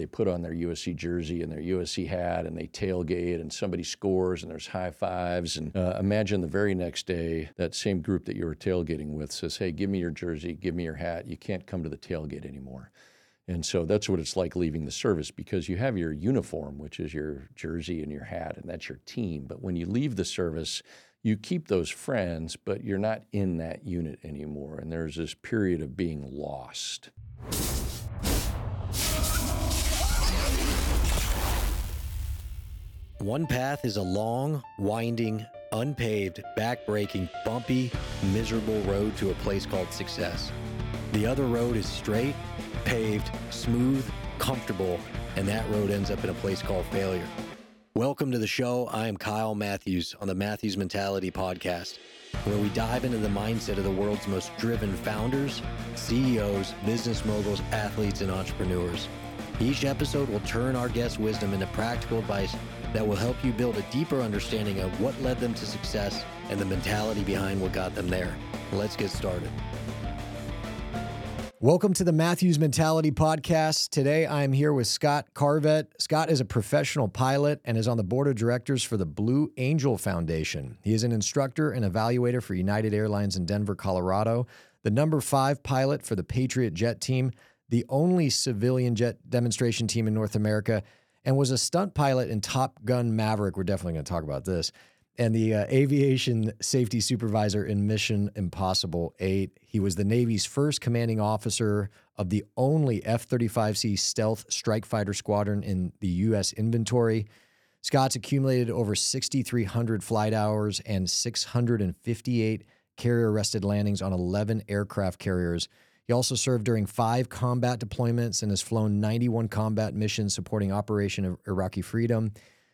they put on their USC jersey and their USC hat and they tailgate and somebody scores and there's high fives. And uh, imagine the very next day, that same group that you were tailgating with says, Hey, give me your jersey, give me your hat. You can't come to the tailgate anymore. And so that's what it's like leaving the service because you have your uniform, which is your jersey and your hat, and that's your team. But when you leave the service, you keep those friends, but you're not in that unit anymore. And there's this period of being lost. One path is a long, winding, unpaved, backbreaking, bumpy, miserable road to a place called success. The other road is straight, paved, smooth, comfortable, and that road ends up in a place called failure. Welcome to the show. I am Kyle Matthews on the Matthews Mentality Podcast, where we dive into the mindset of the world's most driven founders, CEOs, business moguls, athletes, and entrepreneurs. Each episode will turn our guest wisdom into practical advice that will help you build a deeper understanding of what led them to success and the mentality behind what got them there. Let's get started. Welcome to the Matthews Mentality Podcast. Today I am here with Scott Kartvedt. Scott is a professional pilot and is on the board of directors for the Blue Angel Foundation. He is an instructor and evaluator for United Airlines in Denver, Colorado, the number five pilot for the Patriot jet team, the only civilian jet demonstration team in North America, and was a stunt pilot in Top Gun Maverick. We're definitely going to talk about this. And the uh, aviation safety supervisor in Mission Impossible 8. He was the Navy's first commanding officer of the only F 35C stealth strike fighter squadron in the U.S. inventory. Scott's accumulated over 6,300 flight hours and 658 carrier arrested landings on 11 aircraft carriers. He also served during five combat deployments and has flown 91 combat missions supporting Operation Iraqi Freedom.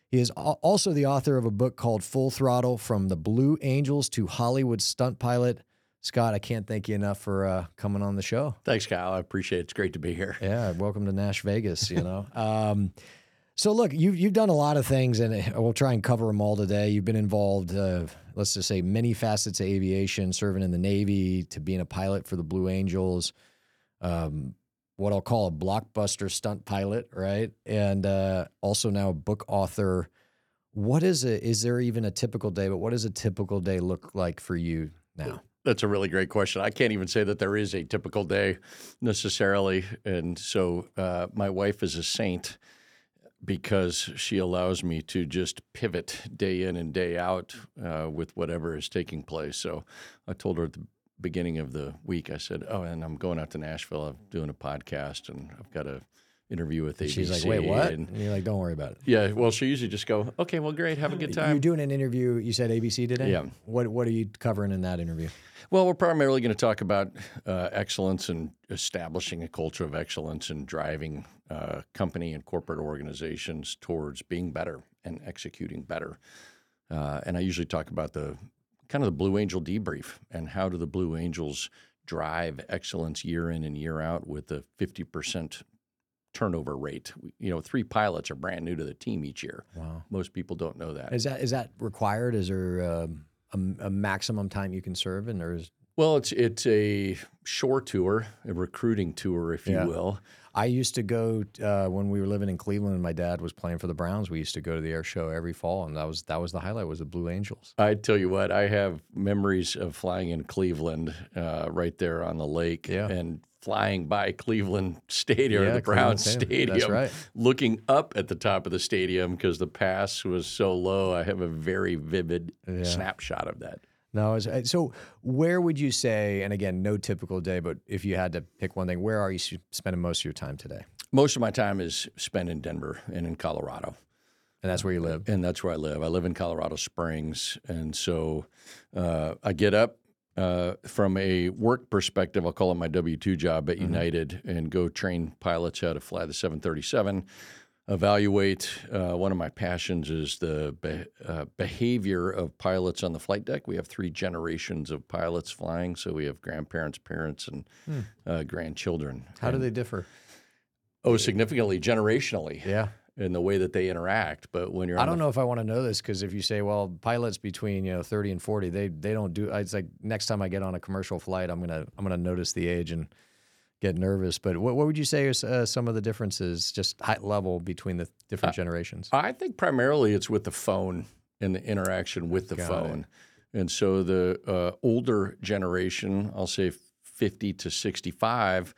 He is also the author of a book called Full Throttle From the Blue Angels to Hollywood Stunt Pilot. Scott, I can't thank you enough for uh, coming on the show. Thanks, Kyle. I appreciate it. It's great to be here. Yeah, welcome to Nash Vegas, you know. um, so, look, you've, you've done a lot of things, and uh, we'll try and cover them all today. You've been involved, uh, let's just say, many facets of aviation, serving in the Navy to being a pilot for the Blue Angels, um, what I'll call a blockbuster stunt pilot, right? And uh, also now a book author. What is it? Is there even a typical day? But what does a typical day look like for you now? That's a really great question. I can't even say that there is a typical day necessarily. And so uh, my wife is a saint because she allows me to just pivot day in and day out uh, with whatever is taking place. So I told her at the beginning of the week, I said, "Oh, and I'm going out to Nashville. I'm doing a podcast, and I've got a interview with ABC." She's like, "Wait, what?" And, and, you're like, "Don't worry about it." Yeah. Well, she usually just go, "Okay, well, great. Have a good time." You're doing an interview. You said ABC today. Yeah. What What are you covering in that interview? Well, we're primarily going to talk about uh, excellence and establishing a culture of excellence and driving uh, company and corporate organizations towards being better and executing better. Uh, and I usually talk about the kind of the Blue Angel debrief and how do the Blue Angels drive excellence year in and year out with a 50% turnover rate. You know, three pilots are brand new to the team each year. Wow. Most people don't know that. Is that is that required? Is there um, a, a, maximum time you can serve and there's well, it's it's a shore tour, a recruiting tour, if you will. I used to go uh, when we were living in Cleveland and my dad was playing for the Browns. We used to go to the air show every fall, and that was that was the highlight was the Blue Angels. I tell you what, I have memories of flying in Cleveland, uh, right there on the lake, yeah. and flying by Cleveland Stadium, yeah, the Browns Stadium, right. looking up at the top of the stadium because the pass was so low. I have a very vivid yeah. snapshot of that. No, uh, so where would you say, and again, no typical day, but if you had to pick one thing, where are you spending most of your time today? Most of my time is spent in Denver and in Colorado. And that's where you live? And that's where I live. I live in Colorado Springs. And so uh, I get up uh, from a work perspective, I'll call it my W 2 job at mm-hmm. United and go train pilots how to fly the 737 evaluate. Uh, one of my passions is the be- uh, behavior of pilots on the flight deck. We have three generations of pilots flying, so we have grandparents, parents, and uh, grandchildren. How and, do they differ? Oh, significantly, generationally. Yeah. In the way that they interact, but when you're, I don't know if I want to know this because if you say, well, pilots between you know 30 and 40, they they don't do. It's like next time I get on a commercial flight, I'm gonna I'm gonna notice the age and get nervous. But what, what would you say is uh, some of the differences, just high level, between the different generations? I think primarily it's with the phone and the interaction with the Got it. phone. And so the uh, older generation, I'll say 50 to 65,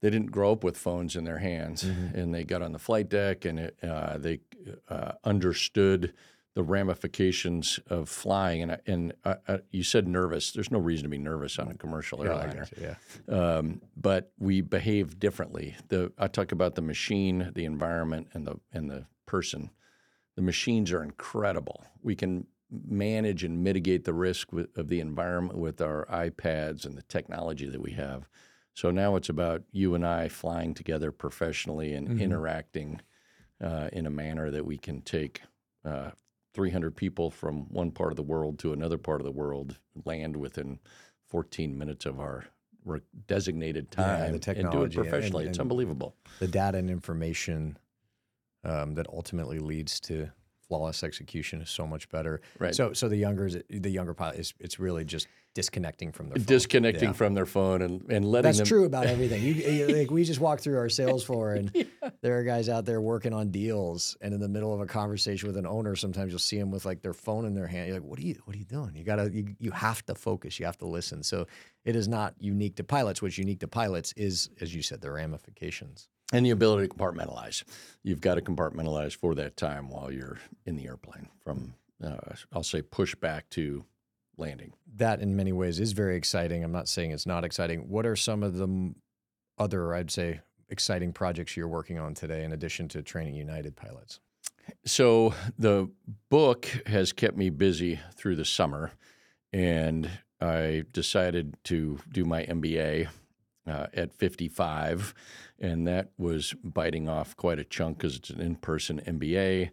they didn't grow up with phones in their hands, Mm-hmm. and they got on the flight deck and it, uh, they uh, understood the ramifications of flying. And and uh, you said nervous. There's no reason to be nervous on a commercial airliner yeah. um, but we behave differently. The I talk about the machine, the environment, and the and the person. The machines are incredible. We can manage and mitigate the risk with, of the environment with our iPads and the technology that we have. So now it's about you and I flying together professionally and interacting uh, in a manner that we can take uh, 300 people from one part of the world to another part of the world, land within 14 minutes of our designated Yeah, the time, and do it technology and- professionally. it's unbelievable. The data and information um, that ultimately leads to flawless execution is so much better. Right. So, so the younger, the younger pilot is it's really just disconnecting from their phone. Disconnecting Yeah. from their phone and, and letting That's them. true about everything. You, you- like we just walked through our sales floor, and there are guys out there working on deals, and in the middle of a conversation with an owner, sometimes you'll see them with like their phone in their hand. You're like, "What are you? What are you doing? You gotta, you, you have to focus. You have to listen." So it is not unique to pilots. What's unique to pilots is, as you said, the ramifications. And the ability to compartmentalize. You've got to compartmentalize for that time while you're in the airplane from, uh, I'll say, push back to landing. That, in many ways, is very exciting. I'm not saying it's not exciting. What are some of the other, I'd say, exciting projects you're working on today, in addition to training United pilots? So the book has kept me busy through the summer, and I decided to do my MBA uh, at 55, and that was biting off quite a chunk because it's an in-person MBA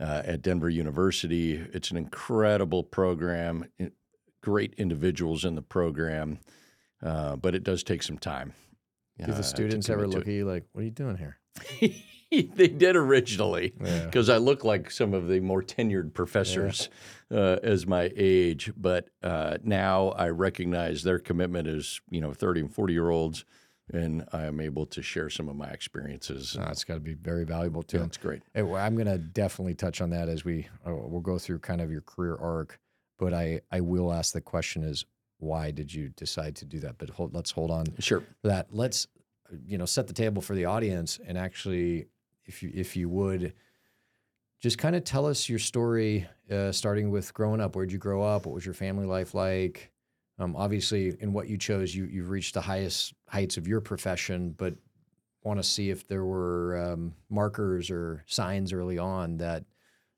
uh, at Denver University. It's an incredible program, great individuals in the program, uh, but it does take some time. Do uh, the to students ever look at you like, "What are you doing here?" they did originally Yeah. because I look like some of the more tenured professors uh, as my age. But uh, now I recognize their commitment as you know thirty and forty year olds, and I am able to share some of my experiences. Uh, it's got to be very valuable to yeah, them. great. Hey, well, I'm going to definitely touch on that as we uh, we'll go through kind of your career arc. But I I will ask the question is why did you decide to do that? But hold, let's hold on Sure. that. Let's you know set the table for the audience and actually, if you if you would, just kind of tell us your story, uh, starting with growing up. Where'd you grow up? What was your family life like? Um, obviously, in what you chose, you you've reached the highest heights of your profession, but want to see if there were um, markers or signs early on that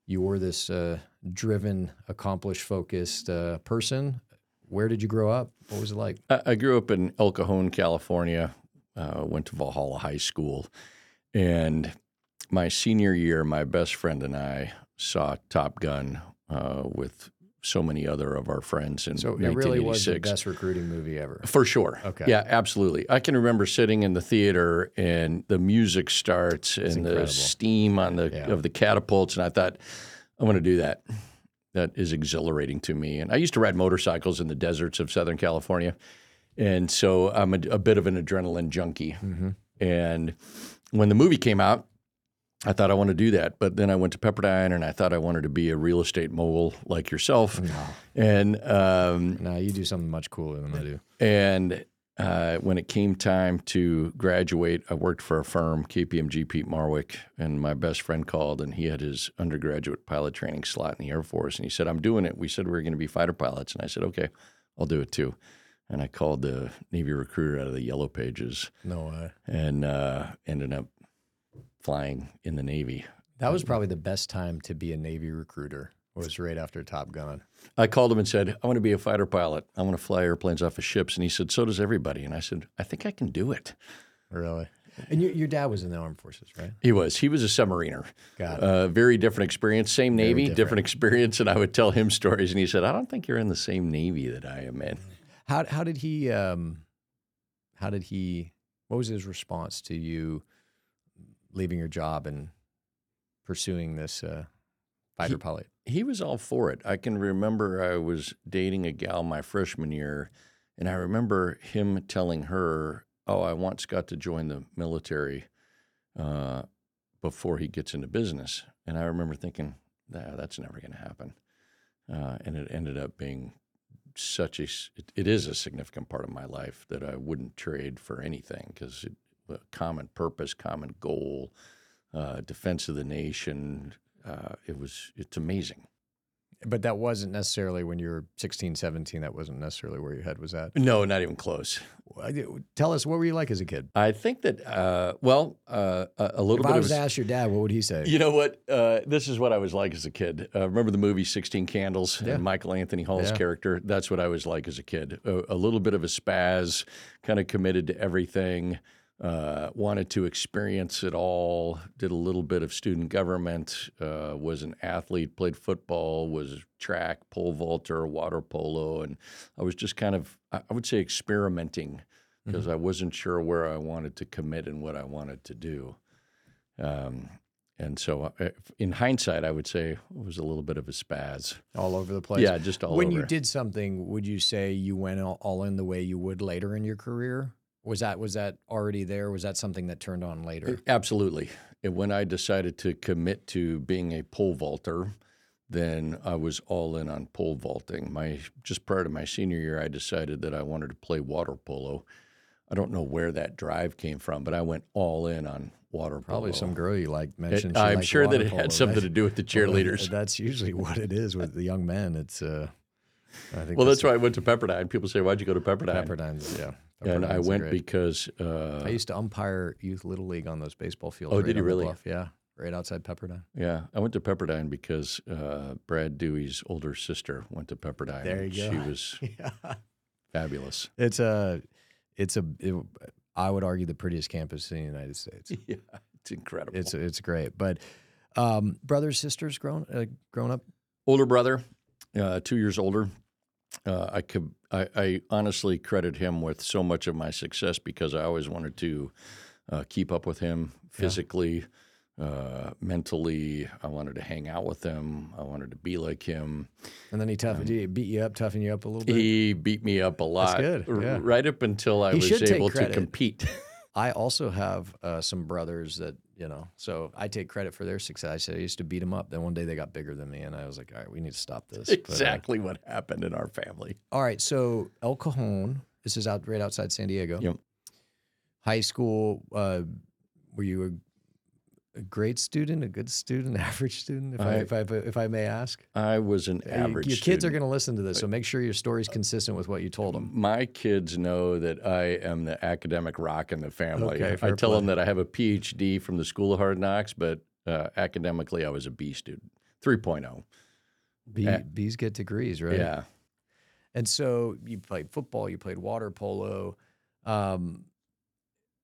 you were this uh, driven, accomplished, focused uh, person. Where did you grow up? What was it like? I, I grew up in El Cajon, California. Uh, went to Valhalla High School, and my senior year, my best friend and I saw Top Gun uh, with so many other of our friends in So it really was the best recruiting movie ever. For sure. Okay. Yeah, absolutely. I can remember sitting in the theater and the music starts and incredible. the steam on the Yeah. of the catapults, and I thought, I want to do that. That is exhilarating to me. And I used to ride motorcycles in the deserts of Southern California, and so I'm a, a bit of an adrenaline junkie. Mm-hmm. And when the movie came out, I thought I want to do that. But then I went to Pepperdine, and I thought I wanted to be a real estate mogul like yourself. No, And um, no, you do something much cooler than I do. and uh, when it came time to graduate, I worked for a firm, KPMG Peat Marwick, and my best friend called, and he had his undergraduate pilot training slot in the Air Force, and he said, "I'm doing it." We said we were going to be fighter pilots, and I said, "Okay, I'll do it too." And I called the Navy recruiter out of the Yellow Pages, No way. and uh, ended up flying in the Navy. That was probably the best time to be a Navy recruiter. It was right after Top Gun. I called him and said, I want to be a fighter pilot. I want to fly airplanes off of ships. And he said, So does everybody. And I said, I think I can do it. Really? And your, your dad was in the armed forces, right? He was. He was a submariner. Got it. Uh, very different experience. Same Navy, different. different. experience. And I would tell him stories. And he said, I don't think you're in the same Navy that I am in. How how did he um how did he what was his response to you leaving your job and pursuing this uh, fighter He- pilot? He was all for it. I can remember I was dating a gal my freshman year. And I remember him telling her, "Oh, I want Scott to join the military uh, before he gets into business." And I remember thinking, nah, "That's never going to happen." Uh, and it ended up being such a it, it is a significant part of my life that I wouldn't trade for anything because a common purpose, common goal, uh, defense of the nation. Uh, it was it's amazing. But that wasn't necessarily when you were 16, 17. That wasn't necessarily where your head was at. No, not even close. Tell us, what were you like as a kid? I think that, uh, well, uh, a little if bit I was of. to ask your dad, what would he say? You know what? Uh, this is what I was like as a kid. Uh, remember the movie 16 Candles Yeah. and Michael Anthony Hall's Yeah. character? That's what I was like as a kid. A, a little bit of a spaz, kind of committed to everything, uh, wanted to experience it all, did a little bit of student government, uh, was an athlete, played football, was track, pole vaulter, water polo. And I was just kind of, I would say, experimenting because I wasn't sure where I wanted to commit and what I wanted to do. Um, and so, uh, in hindsight, I would say it was a little bit of a spaz. All over the place. Yeah, just all when over. you did something, would you say you went all in the way you would later in your career? Was that was that already there? Was that something that turned on later? Absolutely. And when I decided to commit to being a pole vaulter, then I was all in on pole vaulting. My just prior to my senior year, I decided that I wanted to play water polo. I don't know where that drive came from, but I went all in on water Probably polo. some girl you like mentioned. she I'm sure that it polo, had something right? to do with the Well, cheerleaders. that's usually what it is with the young men. It's uh, I think Well, that's why I went to Pepperdine. People say, "Why'd you go to Pepperdine?" Pepperdine's. Yeah, and I went great. because uh, I used to umpire youth little league on those baseball fields. Oh, right did you really? bluff. Yeah, right outside Pepperdine. Yeah, I went to Pepperdine because uh, Brad Dewey's older sister went to Pepperdine. There you She was Yeah, fabulous. it's a, it's a. It, I would argue the prettiest campus in the United States. Yeah, it's incredible. It's it's great. But um, brothers sisters grown uh, grown up. older brother, uh, two years older. Uh, I could, I, I honestly credit him with so much of my success because I always wanted to uh, keep up with him physically, uh, mentally. I wanted to hang out with him. I wanted to be like him. And then he tough, did he beat you up, toughen you up a little bit. He beat me up a lot, good, r- yeah. right up until I He was able to compete. I also have uh, some brothers that you know, so I take credit for their success. I said I used to beat them up. Then one day they got bigger than me, and I was like, all right, we need to stop this. Uh, exactly what happened in our family. all right, so El Cajon. This is out right outside San Diego. Yep. High school. Uh, were you a, great student, a good student, average student? If I, I- if I if I may ask. I was an Uh, average. Your kids are going to listen to this, so make sure your story's consistent with what you told them. My kids know that I am the academic rock in the family. Okay, I tell play. them that I have a PhD from the School of Hard Knocks, but uh, academically I was a B student, 3.0. B, Yeah. B's get degrees, right? Yeah. And so you played football, you played water polo. Um,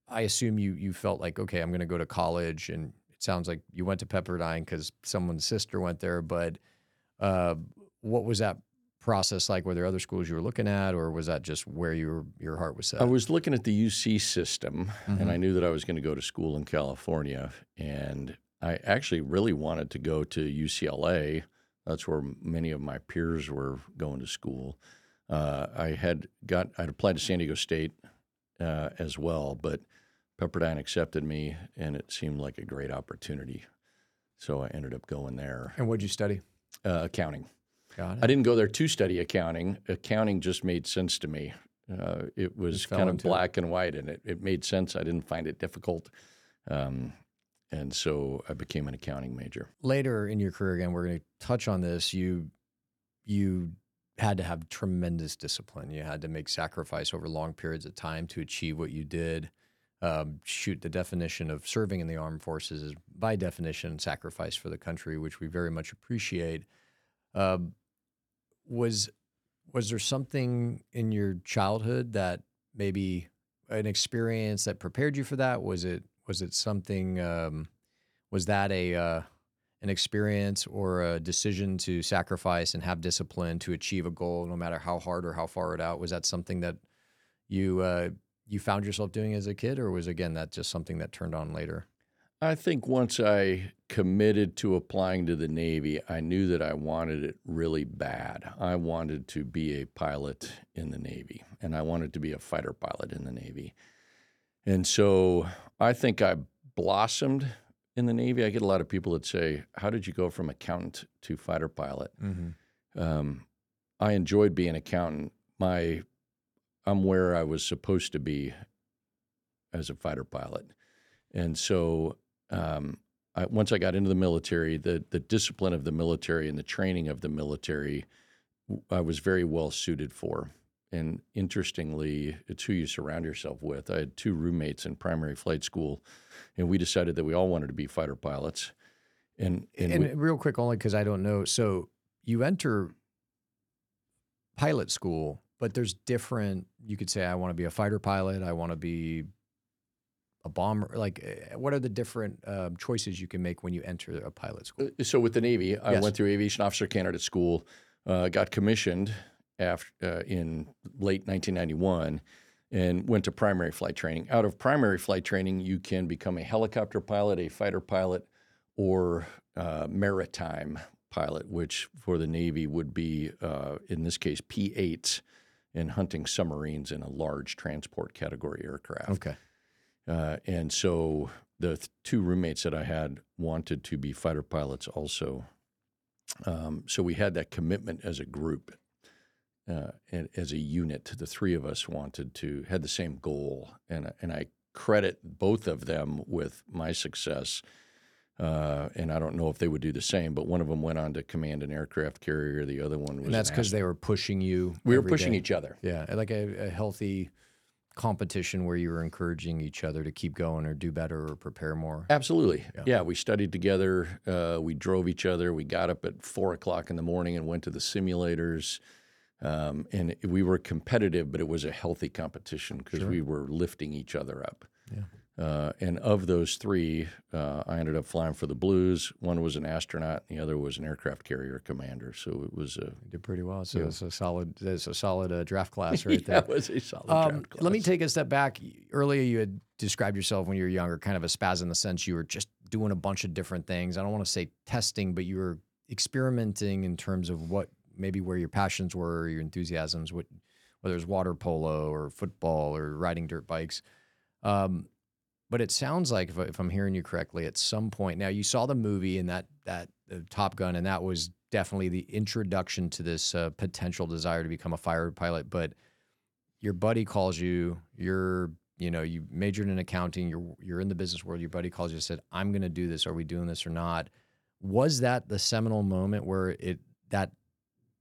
I assume you you felt like okay, I'm going to go to college, and sounds like you went to Pepperdine because someone's sister went there. But uh, what was that process like? Were there other schools you were looking at, or was that just where your your heart was set? I was looking at the UC system, Mhm. and I knew that I was going to go to school in California. And I actually really wanted to go to UCLA. That's where many of my peers were going to school. Uh, I had got I'd applied to San Diego State uh, as well, but Pepperdine accepted me, and it seemed like a great opportunity. So I ended up going there. and what'd you study? Uh, accounting. Got I didn't go there to study accounting. Accounting just made sense to me. Uh, it was kind of into it. black and white, and it, it made sense. I didn't find it difficult. Um, and so I became an accounting major. later in your career again we're going to touch on this you you had to have tremendous discipline you had to make sacrifice over long periods of time to achieve what you did um, shoot the definition of serving in the armed forces is by definition sacrifice for the country which we very much appreciate um, was was there something in your childhood that maybe an experience that prepared you for that was it was it something um, was that a uh, an experience or a decision to sacrifice and have discipline to achieve a goal, no matter how hard or how far it out? Was that something that you uh, you found yourself doing as a kid, or was again that just something that turned on later? I think once I committed to applying to the Navy, I knew that I wanted it really bad. I wanted to be a pilot in the Navy, and I wanted to be a fighter pilot in the Navy. And so I think I blossomed in the Navy. I get a lot of people that say, How did you go from accountant to fighter pilot? Mm-hmm. Um, I enjoyed being an accountant. My, I'm where I was supposed to be as a fighter pilot. And so um, I, once I got into the military, the, the discipline of the military and the training of the military, I was very well suited for. And interestingly, it's who you surround yourself with. I had two roommates in primary flight school, and we decided that we all wanted to be fighter pilots. And and, And, we, real quick, only because I don't know. So you enter pilot school, but there's different. You could say, I want to be a fighter pilot. I want to be a bomber. Like, eh, what are the different um, choices you can make when you enter a pilot school? so with the Navy, I Yes. went through aviation officer candidate school, uh, got commissioned after uh, in late 1991, and went to primary flight training. Out of primary flight training, you can become a helicopter pilot, a fighter pilot, or uh, maritime pilot, which for the Navy would be, uh, in this case, P-8s and hunting submarines in a large transport category aircraft. Okay. Uh, and so the th- two roommates that I had wanted to be fighter pilots also. Um, so we had that commitment as a group, uh, and as a unit. The three of us wanted to had the same goal, and and I credit both of them with my success. Uh, and I don't know if they would do the same, but one of them went on to command an aircraft carrier. The other one was. And that's because they were pushing you. we were pushing day. each other. Yeah, like a, a healthy competition where you were encouraging each other to keep going or do better or prepare more. Absolutely. Yeah. Yeah. we studied together. Uh, we drove each other. We got up at four o'clock in the morning and went to the simulators. Um, and we were competitive, but it was a healthy competition because Sure. we were lifting each other up. Yeah. Uh, and of those three, uh, I ended up flying for the Blues. One was an astronaut, and the other was an aircraft carrier commander. So it was a You did pretty well. So Yeah. it's a solid. It's a solid uh, draft class right yeah, there. it was a solid Um, draft let me take a step back. Earlier, you had described yourself when you were younger, kind of a spaz in the sense you were just doing a bunch of different things. I don't want to say testing, but you were experimenting in terms of what maybe where your passions were, your enthusiasms, what whether it's water polo or football or riding dirt bikes. Um, but it sounds like, if, if I'm hearing you correctly, at some point now you saw the movie and that that uh, Top Gun, and that was definitely the introduction to this uh, potential desire to become a fighter pilot. But your buddy calls you, you're you know you majored in accounting, you're you're in the business world. Your buddy calls you and said, "I'm going to do this. Are we doing this or not?" Was that the seminal moment where it that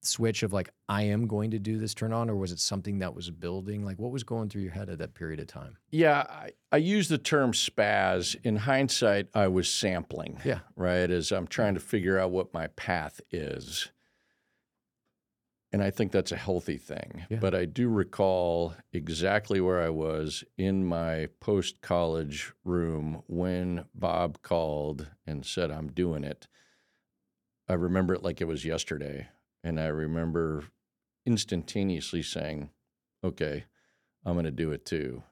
switch of like I am going to do this turn on, or was it something that was building? Like what was going through your head at that period of time? Yeah, I, I use the term spaz. In hindsight, I was sampling. Yeah. Right. As I'm trying to figure out what my path is. And I think that's a healthy thing. Yeah. But I do recall exactly where I was in my post college room when Bob called and said, I'm doing it. I remember it like it was yesterday. And I remember instantaneously saying, okay, I'm going to do it too.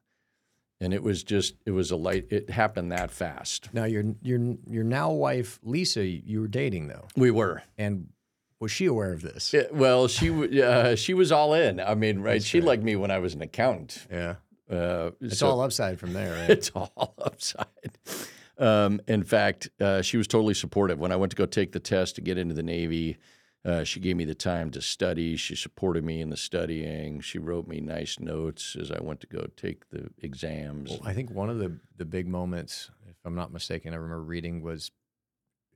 And it was just, it was a light, it happened that fast. Now your your your now wife Lisa, you were dating though, We were. and was she aware of this? Yeah, well, she uh, she was all in. I mean, right? That's She liked me when I was an accountant. Yeah, Uh, it's so- all upside from there, right? It's all upside. Um, in fact, uh, she was totally supportive. When I went to go take the test to get into the Navy, uh, she gave me the time to study. She supported me in the studying. She wrote me nice notes as I went to go take the exams. Well, I think one of the the big moments, if I'm not mistaken, I remember reading was,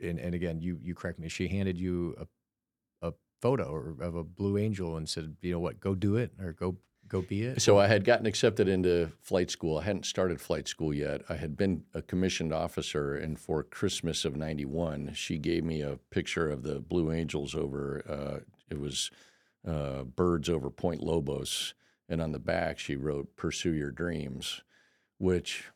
and, and again, you you correct me. She handed you a a photo of a blue angel and said, you know what, go do it or go go be it. So I had gotten accepted into flight school. I hadn't started flight school yet. I had been a commissioned officer, and for Christmas of '91, she gave me a picture of the Blue Angels over. Uh, it was uh, birds over Point Lobos, and on the back she wrote "Pursue your dreams," which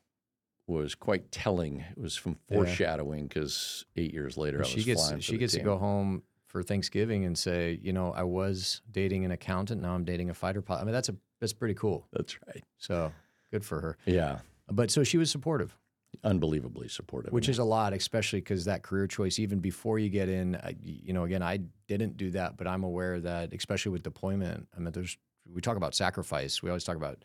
was quite telling. It was from foreshadowing because eight years later I was she gets she gets to go home for Thanksgiving and say, you know, I was dating an accountant, now I'm dating a fighter pilot. I mean, that's a that's pretty cool. That's right. So good for her. Yeah, But so she was supportive. unbelievably supportive. which is a lot, especially because that career choice, even before you get in, I- you know, again, I didn't do that, but I'm aware that, especially with deployment, I mean, there's, we talk about sacrifice. We always talk about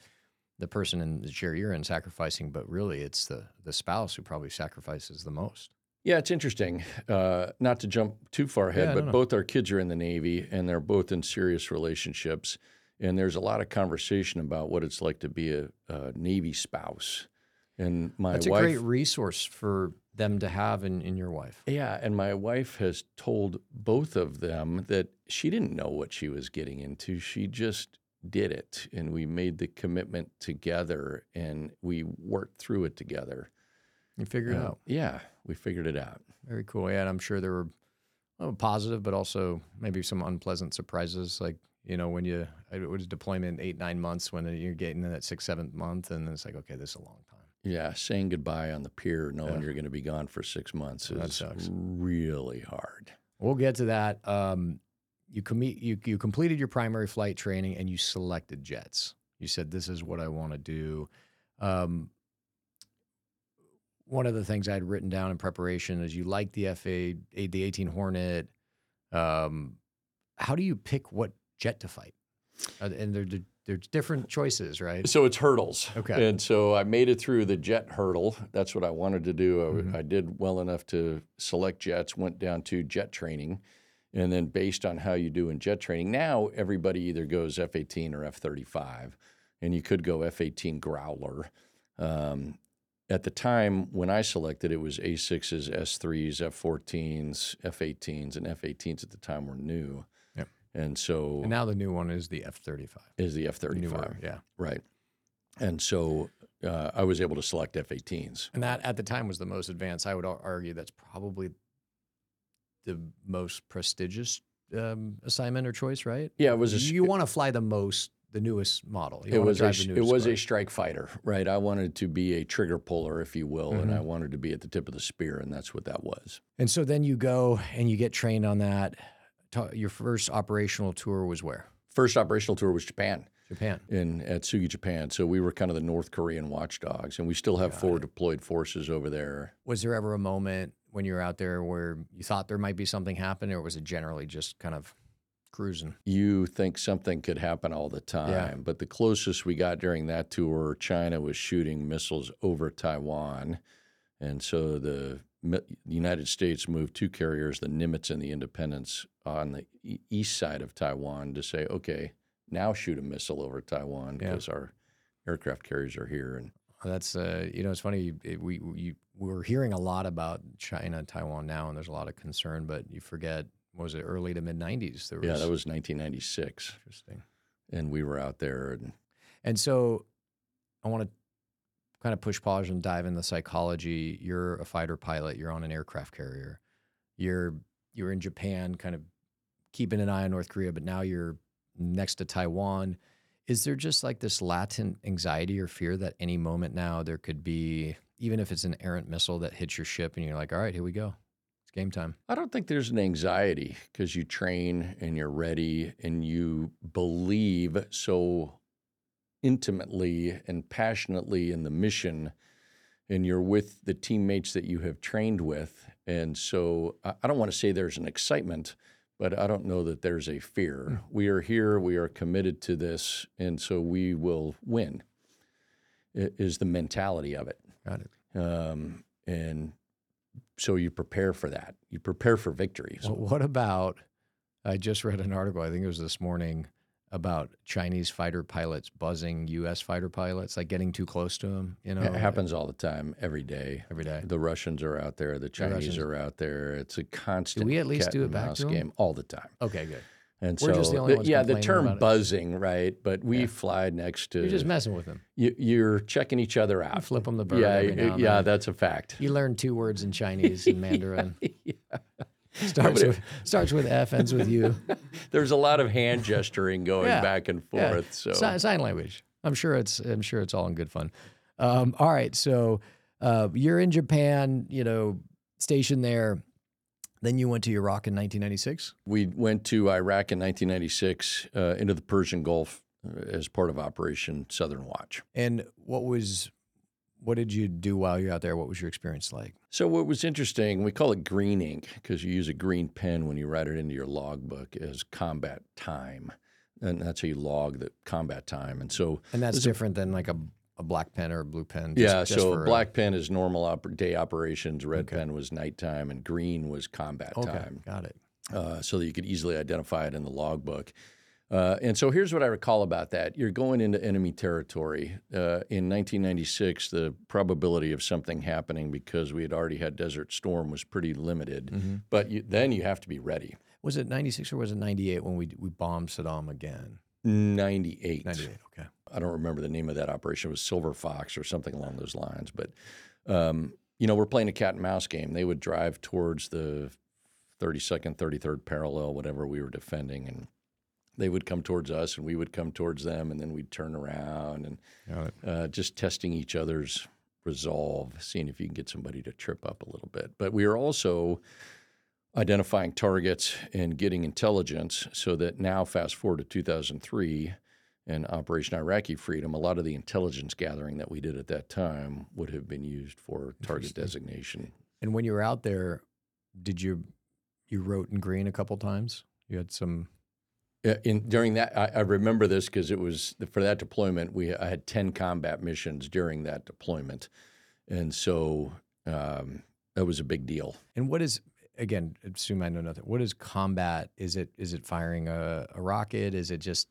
the person in the chair you're in sacrificing, but really it's the the spouse who probably sacrifices the most. Yeah, it's interesting. Uh, not to jump too far ahead, Yeah, but both our kids are in the Navy and they're both in serious relationships. And there's a lot of conversation about what it's like to be a, a Navy spouse. And my That's a great resource for them to have in, in your wife. yeah, and my wife has told both of them that she didn't know what she was getting into. She just did it, and we made the commitment together, and we worked through it together. You figure it Uh, out. Yeah, we figured it out. Very cool. Yeah, and I'm sure there were well, positive, but also maybe some unpleasant surprises. Like you know, when you it was deployment eight nine months when you're getting in that sixth seventh month, and it's like okay, this is a long time. Yeah, saying goodbye on the pier, knowing Yeah. you're going to be gone for six months is really hard. We'll get to that. Um, you, commi- you you completed your primary flight training and you selected jets. You said this is what I want to do. Um, one of the things I had written down in preparation is you like the FA, the 18 Hornet. Um, how do you pick what jet to fight? And there, there's different choices, right? So it's hurdles. Okay. And so I made it through the jet hurdle. That's what I wanted to do. I, Mhm. I did well enough to select jets, went down to jet training. And then based on how you do in jet training, now everybody either goes F 18 or F 35. And you could go F 18 Growler. Um, at the time when I selected, it was A6s, S3s, F 14s, F 18s, and F 18s at the time were new. Yep. And so And now the new one is the F 35. is the F 35. Yeah. Right. And so uh, I was able to select F 18s. And that at the time was the most advanced. I would argue that's probably the most prestigious um, assignment or choice, right? Yeah, it was a, you want to fly the most, the newest model. You it was a, drive sh- the it was a strike fighter, right? I wanted to be a trigger puller, if you will, and I Mhm. wanted to be at the tip of the spear, and that's what that was. And so then you go and you get trained on that. Your first operational tour was where? First operational tour was Japan Japan. in Atsugi, Japan. So we were kind of the North Korean watchdogs, and we still have Got four deployed forces over there. Was there ever a moment when you were out there where you thought there might be something happening, or was it generally just kind of cruising? you think something could happen all the time. But the closest we got during that tour, China was shooting missiles over Taiwan. And so the United States moved two carriers, the Nimitz and the Independence, on the east side of Taiwan to say, okay, now shoot a missile over Taiwan Yeah. because our aircraft carriers are here. And That's uh, you know, it's funny. We we we're hearing a lot about China and Taiwan now, and there's a lot of concern. But you forget, was it early to mid '90s? There was, yeah, that was 1996. interesting. And we were out there. And And so, I want to kind of push pause and dive in the psychology. You're a fighter pilot. You're on an aircraft carrier. You're you're in Japan, kind of keeping an eye on North Korea, but now you're next to Taiwan. Is there just like this latent anxiety or fear that any moment now there could be, even if it's an errant missile that hits your ship, and you're like, all right, here we go, game time. I don't think there's an anxiety because you train and you're ready and you believe so intimately and passionately in the mission and you're with the teammates that you have trained with. And so I don't want to say there's an excitement, but I don't know that there's a fear. We are here, we are committed to this, and so we will win, is the mentality of it. Got it. Um, and so you prepare for that. You prepare for victories. Well, what about? I just read an article. I think it was this morning about Chinese fighter pilots buzzing U.S. fighter pilots, like getting too close to them. You know, it happens all the time, every day. every day. The Russians are out there. The Chinese Russians- are out there. It's a constant. Do we at least do it back to game all the time. Okay, good. And We're so, just the only ones yeah, the term it. buzzing, right? But we Yeah. fly next to. You're just messing with them. you, you're checking each other You out. flip them the bird. yeah, and yeah, then. that's a fact. You learn two words in Chinese and Mandarin. Yeah. Starts with starts with F, ends with U. There's a lot of hand gesturing going Yeah, back and yeah. forth. So Si- sign language. I'm sure it's I'm sure it's all in good fun. Um, all right, so uh, you're in Japan, you know, stationed there. Then you went to Iraq in 1996. We went to Iraq in 1996 uh, into the Persian Gulf uh, as part of Operation Southern Watch. And what was what did you do while you're out there? What was your experience like? So what was interesting, we call it green ink because you use a green pen when you write it into your logbook as combat time. and that's how you log the combat time. And so, And that's There's a- different than like a, a black pen or a blue pen. just- yeah, just so for, uh, black pen is normal op- day operations, red Okay. pen was nighttime, and green was combat okay, time. got it. uh, so that you could easily identify it in the logbook. Uh, and so here's what I recall about that. You're going into enemy territory. Uh, in 1996, the probability of something happening because we had already had Desert Storm was pretty limited. Mm-hmm. But you, then you have to be ready. Was it 96 or was it 98 when we we bombed Saddam again? 98. 98. Okay. I don't remember the name of that operation. It was Silver Fox or something along those lines. But, um, you know, we're playing a cat and mouse game. They would drive towards the 32nd, 33rd parallel, whatever we were defending. And they would come towards us and we would come towards them. And then we'd turn around and uh, just testing each other's resolve, seeing if you can get somebody to trip up a little bit. But we are also identifying targets and getting intelligence so that now, fast forward to 2003 and Operation Iraqi Freedom, a lot of the intelligence gathering that we did at that time would have been used for target designation. And when you were out there, did you you wrote in green a couple times? You had some. In during that, I, I remember this because it was for that deployment. We I had ten combat missions during that deployment, and so um, that was a big deal. And what is again? Assume I know nothing. What is combat? Is it is it firing a, a rocket? Is it just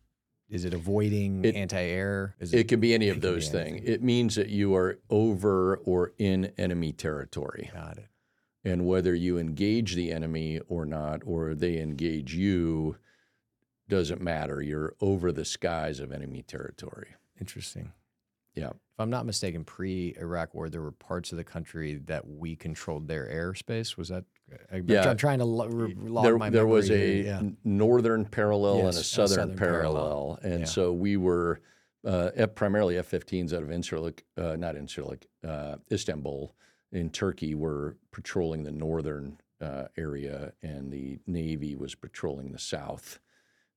is it avoiding It- anti-air? Is It can be any of those things. It means that you are over or in enemy territory. got it? And whether you engage the enemy or not, or they engage you, doesn't matter. You're over the skies of enemy territory. Interesting. Yeah. If I'm not mistaken, pre-Iraq War, there were parts of the country that we controlled their airspace. Was that? I'm Yeah. I'm trying to lo- re- log there, my there was a yeah. northern parallel and Yes, a a southern, southern parallel. parallel. And Yeah. so we were uh, F- primarily F 15s out of Incirlik, uh, not Incirlik, uh, Istanbul in Turkey were patrolling the northern uh, area, and the Navy was patrolling the south.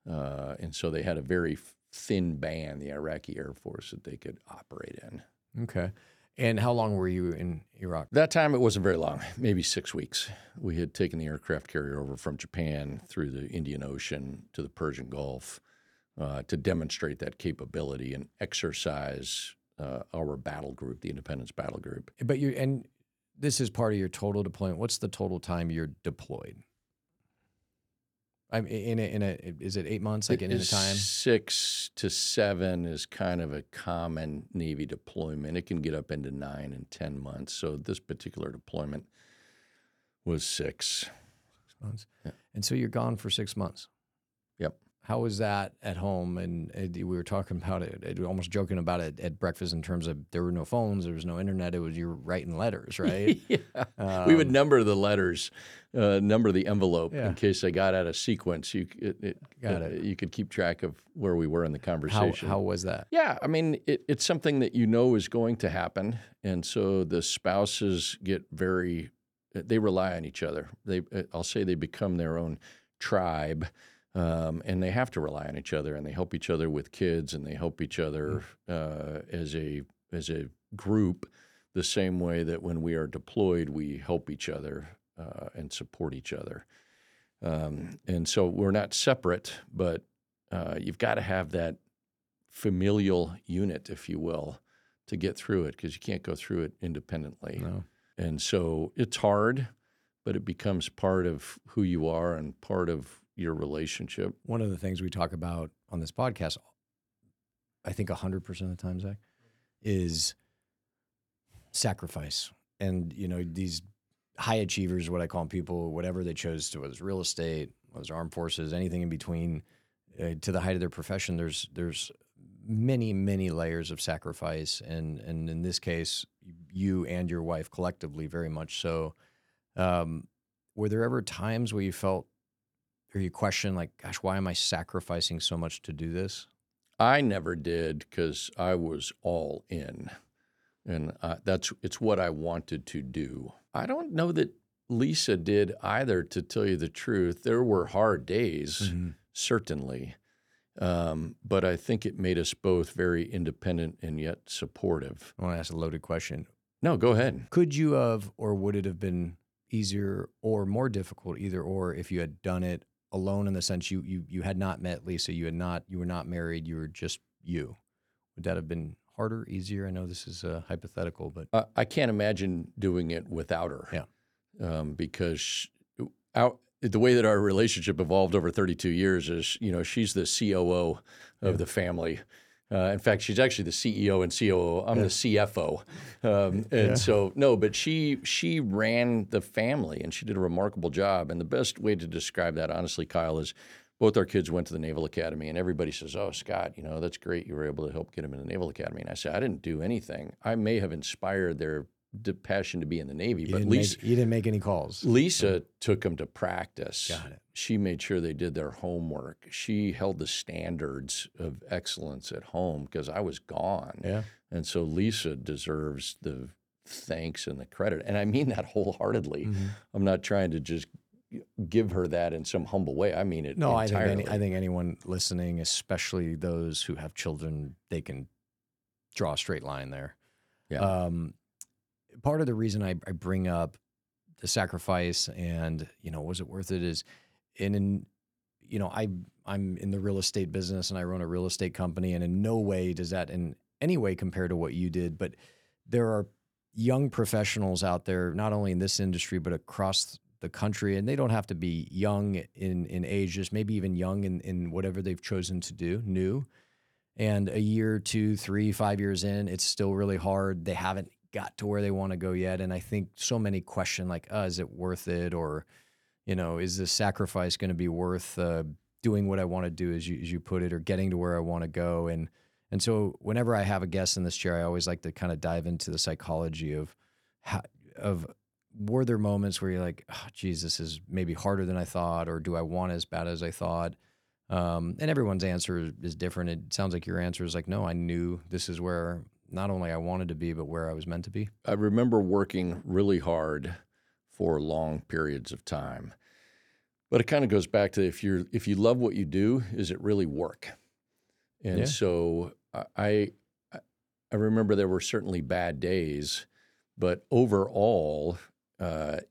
Uh, and so they had a very thin band, the Iraqi Air Force, that they could operate in. Okay. And how long were you in Iraq? That time it wasn't very long, maybe six weeks. We had taken the aircraft carrier over from Japan through the Indian Ocean to the Persian Gulf uh, to demonstrate that capability and exercise uh, our battle group, the Independence Battle Group. But you and this is part of your total deployment. What's the total time you're deployed? I'm in a, in a is it eight months like in a time? Six to seven is kind of a common Navy deployment. It can get up into nine and 10 months. So this particular deployment was six. Six months. Yeah. And so you're gone for six months. How was that at home? And uh, we were talking about it, uh, almost joking about it at breakfast in terms of there were no phones, there was no internet. It was you were writing letters, right? yeah. we would Um, number the letters, uh, number the envelope Yeah. in case they got out of sequence. You it, it, Got it. You could keep track of where we were in the conversation. how was that? yeah, I mean, it, it's something that you know is going to happen, and so the spouses get very. They rely on each other. They, uh, I'll say, they become their own tribe, um, and they have to rely on each other, and they help each other with kids, and they help each other uh, as a as a group the same way that when we are deployed, we help each other uh, and support each other. Um, and so we're not separate, but uh, you've got to have that familial unit, if you will, to get through it because you can't go through it independently. No. And so it's hard, but it becomes part of who you are and part of your relationship. One of the things we talk about on this podcast, I think 100% of the time, Zach, is sacrifice. And, you know, these high achievers, what I call 'em, people, whatever they chose to, whether it's real estate, whether it's armed forces, anything in between, uh, to the height of their profession, there's, there's many, many layers of sacrifice. And, and in this case, you and your wife collectively, very much so. Um, were there ever times where you felt or you question like gosh why am i sacrificing so much to do this I never did because I was all in, and uh, that's it's what I wanted to do. I don't know that Lisa did either. To tell you the truth, there were hard days, certainly, um, but I think it made us both very independent and yet supportive. i want to ask a loaded question No, go ahead. could you have or would it have been easier or more difficult either or if you had done it alone in the sense you you you had not met Lisa, you had not you were not married, you were just you. Would that have been harder, easier? I know this is uh, hypothetical, but I, I can't imagine doing it without her. Yeah. Um, because the way that our relationship evolved over 32 years is, you know, she's the COO of the family. Uh, in fact, she's actually the CEO and COO. I'm the CFO, um, and so no. But she she ran the family, and she did a remarkable job. And the best way to describe that, honestly, Kyle, is both our kids went to the Naval Academy, and everybody says, "Oh, Scott, you know that's great. You were able to help get them in the Naval Academy." And I said, "I didn't do anything. I may have inspired their d- passion to be in the Navy, you but Lisa, make, you didn't make any calls. Lisa took them to practice. Got it. She made sure they did their homework. She held the standards of excellence at home because I was gone. Yeah. And so Lisa deserves the thanks and the credit. And I mean that wholeheartedly. Mm-hmm. I'm not trying to just give her that in some humble way. I mean it No, I think any, I think anyone listening, especially those who have children, they can draw a straight line there. Yeah. Um, part of the reason I, I bring up the sacrifice and you know was it worth it is in, in you know I I'm in the real estate business and I run a real estate company and in no way does that in any way compare to what you did but there are young professionals out there not only in this industry but across the country and they don't have to be young in in age just maybe even young in in whatever they've chosen to do new. And a year two three five years in it's still really hard. They haven't got to where they want to go yet and i think so many question like uh, is it worth it? or you know is this sacrifice going to be worth uh, doing what i want to do as you, as you put it or getting to where i want to go? And and so whenever i have a guest in this chair i always like to kind of dive into the psychology of how, of were there moments where you're like oh, geez this is maybe harder than i thought or do i want as bad as i thought? Um, and everyone's answer is different. It sounds like your answer is like no i knew this is where not only i wanted to be but where i was meant to be I remember working really hard for long periods of time. But it kind of goes back to if you're if you love what you do, is it really work? And Yeah. so I I I remember there were certainly bad days, but overall, uh,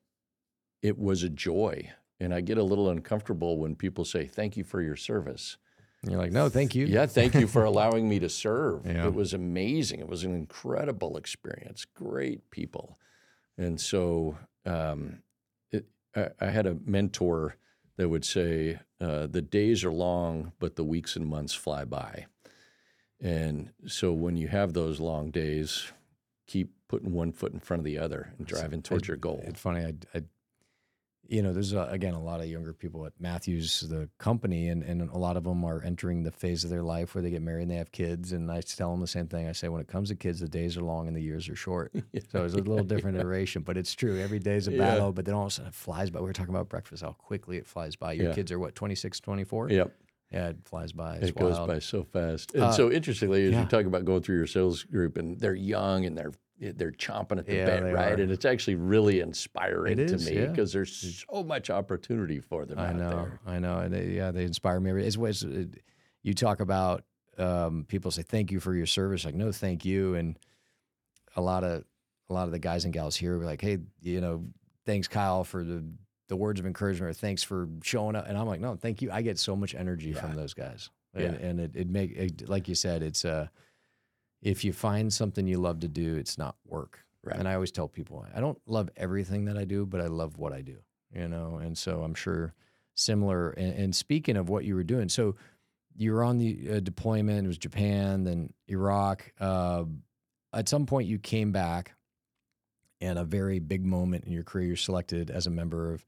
it was a joy. And I get a little uncomfortable when people say, "Thank you for your service." And you're like no thank you Yeah, thank you for allowing me to serve. Yeah. It was amazing. It was an incredible experience. Great people, and so um, it, I, I had a mentor that would say, uh, "The days are long, but the weeks and months fly by." And so when you have those long days, keep putting one foot in front of the other and driving towards your goal. It's funny. I, I you know, there's uh again a lot of younger people at Matthews, the company, and, and a lot of them are entering the phase of their life where they get married and they have kids. And I tell them the same thing. I say, when it comes to kids, the days are long and the years are short. So it's a little different iteration, but it's true. Every day is a Yeah. battle, but then all of a sudden it flies by. We were talking about breakfast, how quickly it flies by. Your Yeah. kids are what, 26, 24? Yep. Yeah, it flies by. It's It goes wild. by so fast. And Uh, so interestingly, as yeah. you talk about going through your sales group and they're young and they're they're chomping at the Yeah, bit, right? are. And it's actually really inspiring It to is, me yeah. because there's so much opportunity for them I out know, there. I know, and they, yeah, they inspire me. It's ways it, you talk about. Um, people say thank you for your service. Like no, thank you. And a lot of a lot of the guys and gals here were like, hey, you know, thanks Kyle for the the words of encouragement, or thanks for showing up. And I'm like, no, thank you. I get so much energy from those guys. Yeah. And, and it it make it, like you said, it's uh, if you find something you love to do, it's not work. Right. And I always tell people, I don't love everything that I do, but I love what I do, you know? And so I'm sure similar. And, and speaking of what you were doing, so you were on the uh, deployment, it was Japan, then Iraq. Uh, at some point, you came back, and a very big moment in your career, you're selected as a member of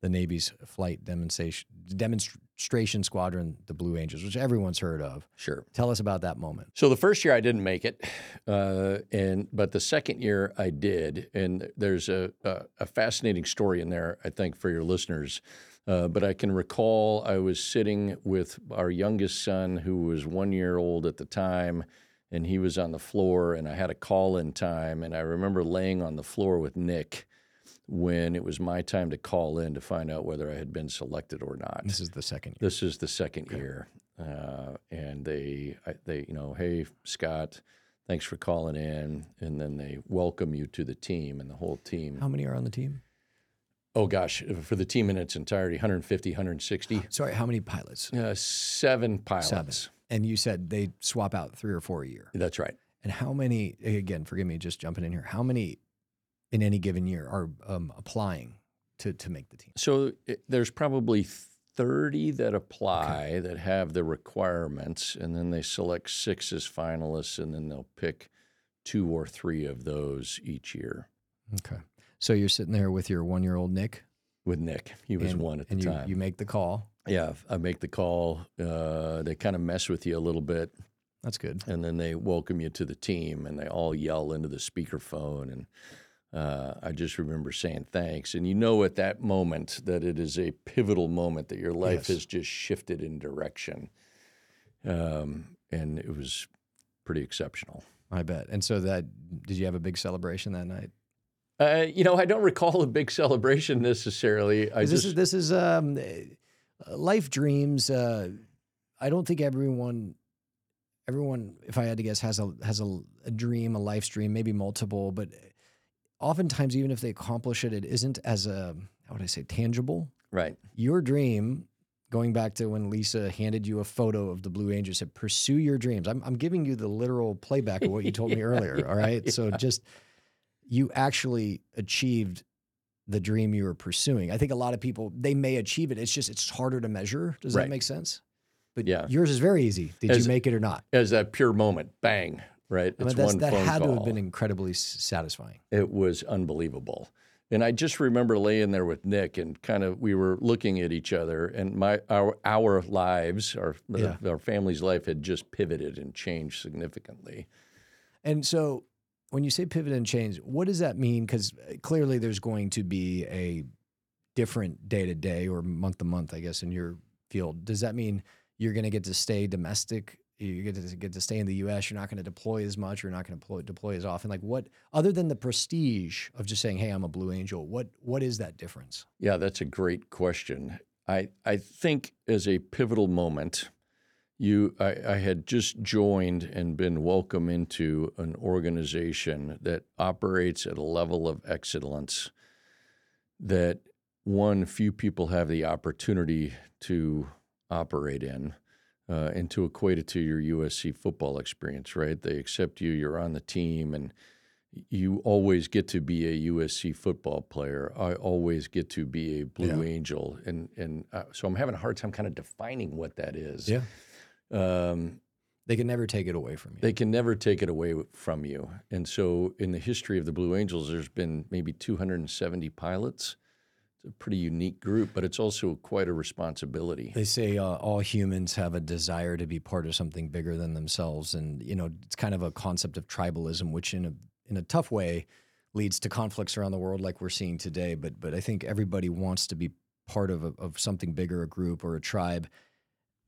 the Navy's flight demonstration, demonstration squadron, the Blue Angels, which everyone's heard of. Sure. Tell us about that moment. So the first year I didn't make it, uh, and but the second year I did, and there's a, a, a fascinating story in there, I think, for your listeners. Uh, but I can recall I was sitting with our youngest son, who was one year old at the time, and he was on the floor, and I had a call in time, and I remember laying on the floor with Nick when it was my time to call in to find out whether I had been selected or not. This is the second year. This is the second year, uh, and they I- they you know, hey Scott, thanks for calling in, and then they welcome you to the team, and the whole team. How many are on the team? oh gosh, for the team in its entirety, 150, 160, Sorry, how many pilots? uh, seven pilots. Seven. And you said they swap out three or four a year. That's right. And how many? Again, forgive me, just jumping in here. How many in any given year are um, applying to to make the team? So it, there's probably 30 that apply that have the requirements, and then they select six as finalists, and then they'll pick two or three of those each year. Okay. So you're sitting there with your one year old Nick. With Nick, he was and, one at the and you, time. you make the call. yeah, I make the call. Uh, they kind of mess with you a little bit, That's good. and then they welcome you to the team, and they all yell into the speakerphone. And uh, I just remember saying thanks. And you know at that moment that it is a pivotal moment that your life Yes. has just shifted in direction. Um, and it was pretty exceptional. I bet. And so that did you have a big celebration that night? Uh, you know, I don't recall a big celebration necessarily. I this just is this is um, life dreams. Uh, I don't think everyone, everyone, if I had to guess, has a has a, a dream, a life dream, maybe multiple. But oftentimes, even if they accomplish it, it isn't as a how would I say tangible. right. Your dream, going back to when Lisa handed you a photo of the Blue Angels, said, "Pursue your dreams." I'm I'm giving you the literal playback of what you told me earlier. All right, so just you actually achieved the dream you were pursuing. I think a lot of people they may achieve it. It's just it's harder to measure. Does Right. that make sense? But Yeah. yours is very easy. Did As- you make it or not? As that pure moment, bang, right? I mean, It's one that phone had to have been incredibly satisfying. it was unbelievable. And I just remember laying there with Nick and kind of we were looking at each other and my our our lives, our Yeah. our family's life had just pivoted and changed significantly. And so when you say pivot and change, what does that mean? Because uh, clearly there's going to be a different day to day or month to month, I guess, in your field. Does that mean you're going to get to stay domestic? You get to get to stay in the U.S. You're not going to deploy as much. You're not going to deploy, as often. Like what, other than the prestige of just saying, "Hey, I'm a Blue Angel," what what is that difference? Yeah, that's a great question. I I think as a pivotal moment, you I, I had just joined and been welcome into an organization that operates at a level of excellence that one few people have the opportunity to operate in. Uh, and to equate it to your USC football experience, right? They accept you, you're on the team, and you always get to be a USC football player. I always get to be a Blue Angel, and and uh, so I'm having a hard time kind of defining what that is. Um, They can never take it away from you. they can never take it away from you. And so, in the history of the Blue Angels, there's been maybe 270 pilots. A pretty unique group, but it's also quite a responsibility. They say uh, all humans have a desire to be part of something bigger than themselves, and you know it's kind of a concept of tribalism, which in a in a tough way leads to conflicts around the world, like we're seeing today. But but I think everybody wants to be part of a, of something bigger, a group or a tribe,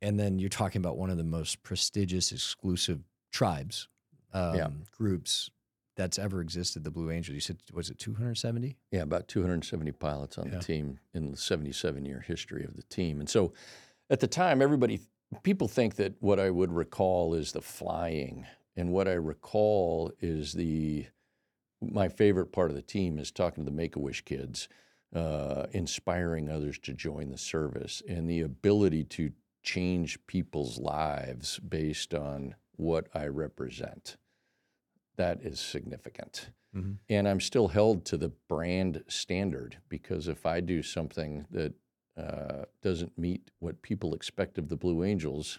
and then you're talking about one of the most prestigious, exclusive tribes, um, Yeah. groups that's ever existed. The Blue Angels. You said was it 270? Yeah, about 270 pilots on Yeah. the team in the 77 year history of the team. And so at the time, everybody, people think that what I would recall is the flying. And what I recall is the, my favorite part of the team is talking to the Make a Wish kids, uh, inspiring others to join the service, and the ability to change people's lives based on what I represent. That is significant Mhm. and I'm still held to the brand standard because if I do something that uh, doesn't meet what people expect of the Blue Angels,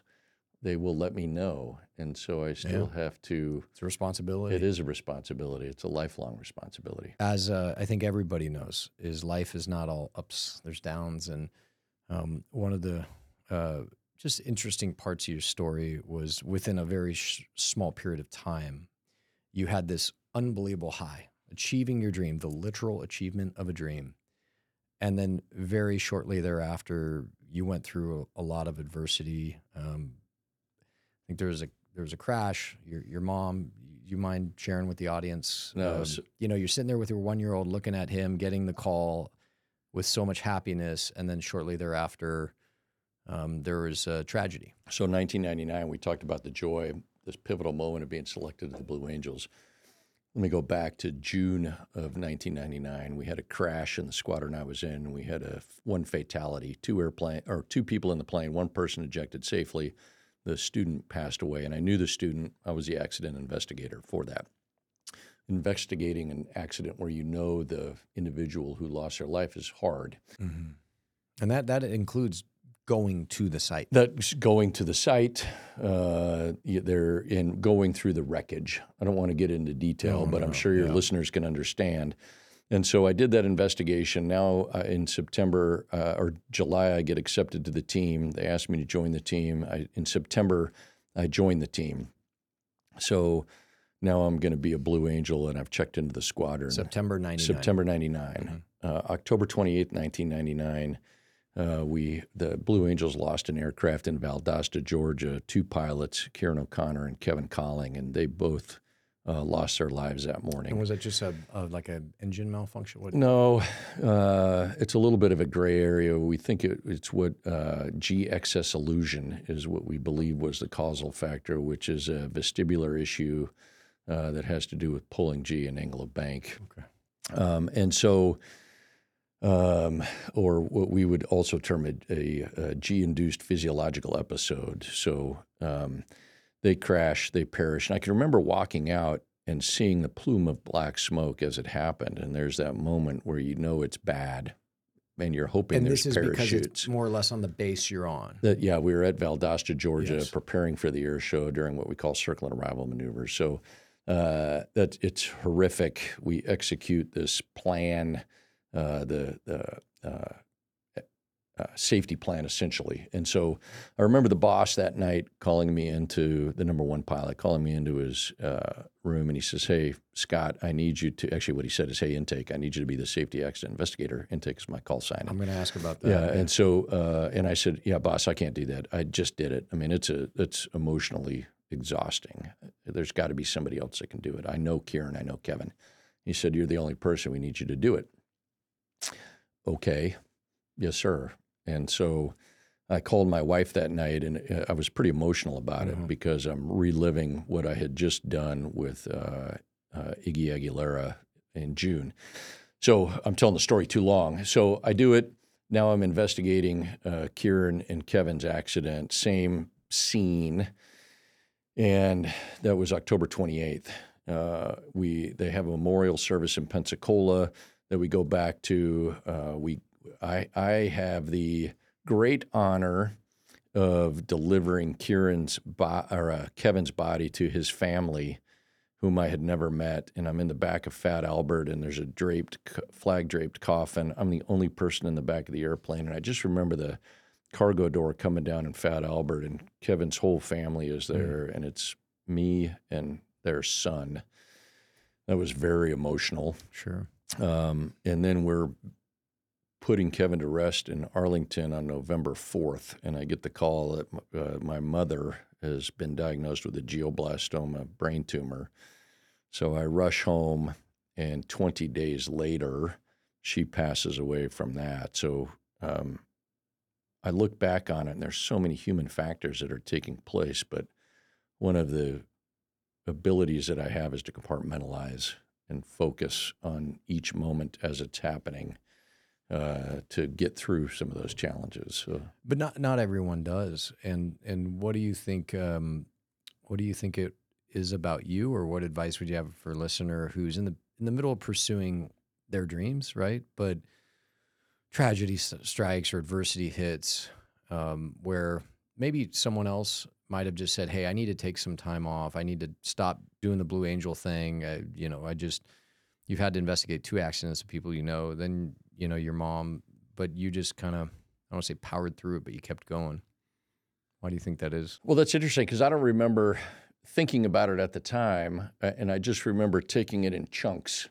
they will let me know, and so I still have to. It's a responsibility. It is a responsibility. It's a lifelong responsibility. as uh, I think everybody knows, is life is not all ups. There's downs, and um, one of the uh, just interesting parts of your story was within a very sh- small period of time, you had this unbelievable high, achieving your dream, the literal achievement of a dream, and then very shortly thereafter, you went through a, a lot of adversity. Um, I think there was a there was a crash. Your your mom. You mind sharing with the audience? No, um, so- you know, you're sitting there with your one year old, looking at him, getting the call with so much happiness, and then shortly thereafter, um, there was a tragedy. So, 1999, we talked about the joy, this pivotal moment of being selected to the Blue Angels. let me go back to June of 1999. We had a crash in the squadron I was in. We had a one fatality, two airplane or two people in the plane, one person ejected safely. The student passed away, and I knew the student. I was the accident investigator for that. Investigating an accident where you know the individual who lost their life is hard. Mm-hmm. And that that includes going to the site. That's going to the site. Uh, they're in going through the wreckage. I don't want to get into detail, No, but no, I'm sure your yeah. listeners can understand. And so I did that investigation. Now uh, in September uh, or July, I get accepted to the team. They asked me to join the team. I, in September, I joined the team. So now I'm going to be a Blue Angel, and I've checked into the squadron. September 99. September 99. Uh, October 28th, 1999, uh, we the Blue Angels lost an aircraft in Valdosta, Georgia. Two pilots, Kieran O'Connor and Kevin Colling, and they both uh, lost their lives that morning. And was it just a, a like a engine malfunction? What? No, uh, it's a little bit of a gray area. We think it, it's what uh, G excess illusion is what we believe was the causal factor, which is a vestibular issue uh, that has to do with pulling G and angle of bank. Okay. Um, and so, um, or what we would also term a, a, a G-induced physiological episode. So um, they crash, they perish, and I can remember walking out and seeing the plume of black smoke as it happened. And there's that moment where you know it's bad, and you're hoping And there's this is because parachutes. it's more or less on the base you're on. That yeah, we were at Valdosta, Georgia, Yes. preparing for the air show during what we call circle and arrival maneuvers. So uh, that it's horrific. We execute this plan, uh, the the uh, uh, safety plan essentially. And so I remember the boss that night calling me into the number one pilot, calling me into his uh, room, and he says, "Hey, Scott, I need you to." Actually, what he said is, "Hey, intake, I need you to be the safety accident investigator." Intake is my call sign. I'm going to ask about that. Yeah, and so uh, and I said, "Yeah, boss, I can't do that. I just did it. I mean, it's a it's emotionally exhausting. There's got to be somebody else that can do it. I know Kieran. I know Kevin." He said, "You're the only person. We need you to do it." Okay, yes, sir. And so I called my wife that night, and uh, I was pretty emotional about Mhm. it because I'm reliving what I had just done with uh, uh, Iggy Aguilera in June. So I'm telling the story too long. So I do it. Now I'm investigating uh, Kieran and Kevin's accident, same scene, and that was October 28th. Uh, we they have a memorial service in Pensacola that we go back to. Uh, we I I have the great honor of delivering Kieran's bo- or uh, Kevin's body to his family, whom I had never met, and I'm in the back of Fat Albert, and there's a draped flag draped coffin. I'm the only person in the back of the airplane, and I just remember the cargo door coming down in Fat Albert, and Kevin's whole family is there, and it's me and their son. That was very emotional. Sure. Um, and then we're putting Kevin to rest in Arlington on November 4th. And I get the call that uh, my mother has been diagnosed with a glioblastoma brain tumor. So I rush home, and 20 days later, she passes away from that. So um, I look back on it, and there's so many human factors that are taking place. But one of the abilities that I have is to compartmentalize and focus on each moment as it's happening uh, to get through some of those challenges. So, But not not everyone does. And and what do you think? Um, what do you think it is about you, or what advice would you have for a listener who's in the in the middle of pursuing their dreams, right? But tragedy strikes or adversity hits, um, where maybe someone else might have just said, "Hey, I need to take some time off. I need to stop doing the Blue Angel thing. I, you know, I just." You've had to investigate two accidents of people you know. Then you know your mom, but you just kind of I don't want to say powered through it, but you kept going. Why do you think that is? well, that's interesting because I don't remember thinking about it at the time, uh, and I just remember taking it in chunks.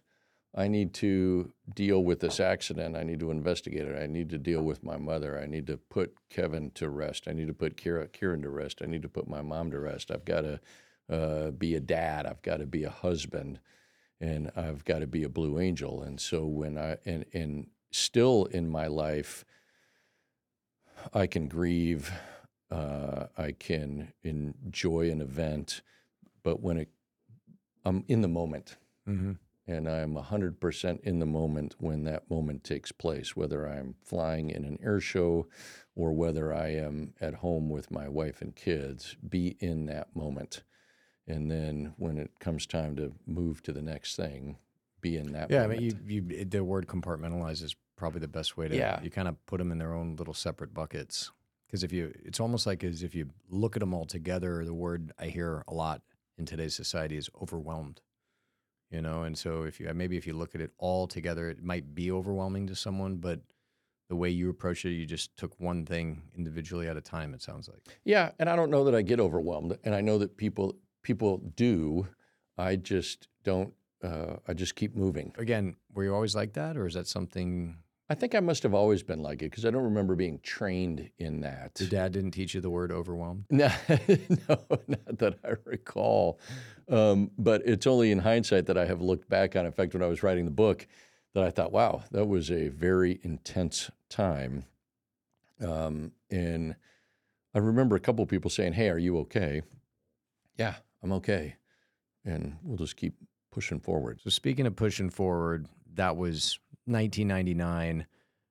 I need to deal with this accident. I need to investigate it. I need to deal with my mother. I need to put Kevin to rest. I need to put Kira, Kieran to rest. I need to put my mom to rest. I've got to uh, be a dad. I've got to be a husband, and I've got to be a blue angel. And so when I and and still in my life, I can grieve. Uh, I can enjoy an event, but when it, I'm in the moment. Mm-hmm. And I'm 100% in the moment when that moment takes place, whether I'm flying in an air show or whether I am at home with my wife and kids, be in that moment. And then when it comes time to move to the next thing, be in that moment. Yeah, I mean, you, you the word compartmentalize is probably the best way to. Yeah. You kind of put them in their own little separate buckets because if you, it's almost like as if you look at them all together. The word I hear a lot in today's society is overwhelmed. You know, and so if you maybe if you look at it all together, it might be overwhelming to someone, but the way you approach it, you just took one thing individually at a time. It sounds like. Yeah, and I don't know that I get overwhelmed, and I know that people people do. I just don't. Uh, I just keep moving. Again, were you always like that, or is that something I think I must have always been like it because I don't remember being trained in that. your dad didn't teach you the word overwhelmed? No, no, not that I recall. Um, but it's only in hindsight that I have looked back on. In fact, when I was writing the book, that I thought, wow, that was a very intense time. Um, and I remember a couple of people saying, "Hey, are you okay?" Yeah, I'm okay, and we'll just keep pushing forward. So speaking of pushing forward, that was 1999.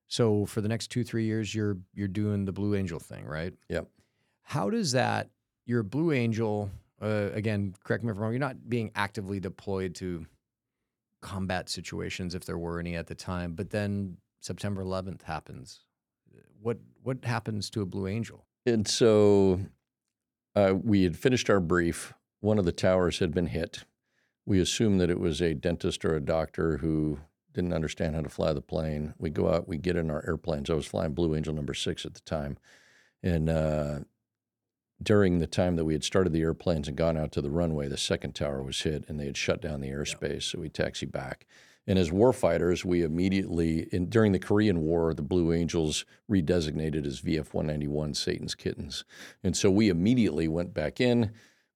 So for the next two three years, you're you're doing the Blue Angel thing, right? Yep. How does that? You're a Blue Angel. Uh, again, correct me if I'm wrong. You're not being actively deployed to combat situations, if there were any at the time. But then September 11th happens. What what happens to a Blue Angel? And so uh, we had finished our brief. One of the towers had been hit. We assumed that it was a dentist or a doctor who didn't understand how to fly the plane. We go out, we get in our airplanes. I was flying Blue Angel number six at the time. And uh, during the time that we had started the airplanes and gone out to the runway, the second tower was hit and they had shut down the airspace. So we taxied back. And as warfighters, we immediately, in, during the Korean War, the Blue Angels redesignated as VF 191 Satan's Kittens. And so we immediately went back in.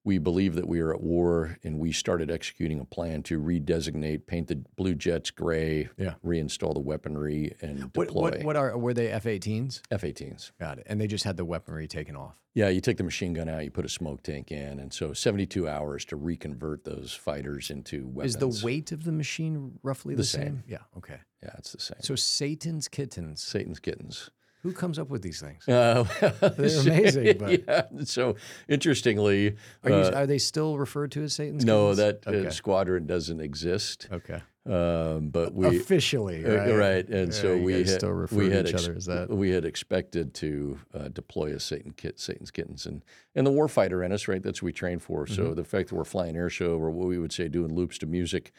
We believe that we are at war, and we started executing a plan to redesignate, paint the blue jets gray, Yeah. reinstall the weaponry, and What deploy what what are were they F-18s? F-18s. Got it. And they just had the weaponry taken off. Yeah, you take the machine gun out, you put a smoke tank in, and so 72 hours to reconvert those fighters into weapons. Is the weight of the machine roughly the, The same. Yeah. Okay. Yeah, it's the same. So Satan's kittens. Satan's kittens. Who comes up with these things? Uh, They're amazing, but- yeah. So interestingly, Are, you, uh, are they still referred to as Satan's no, kittens? that uh, squadron doesn't exist. okay. Um, but we officially uh, right. right, and Yeah, so we had, still refer we to had each ex- other as that. we had expected to uh, deploy a Satan kit, Satan's kittens, and and the warfighter in us, right? That's what we trained for. Mm-hmm. So the fact that we're flying air show, or what we would say, doing loops to music,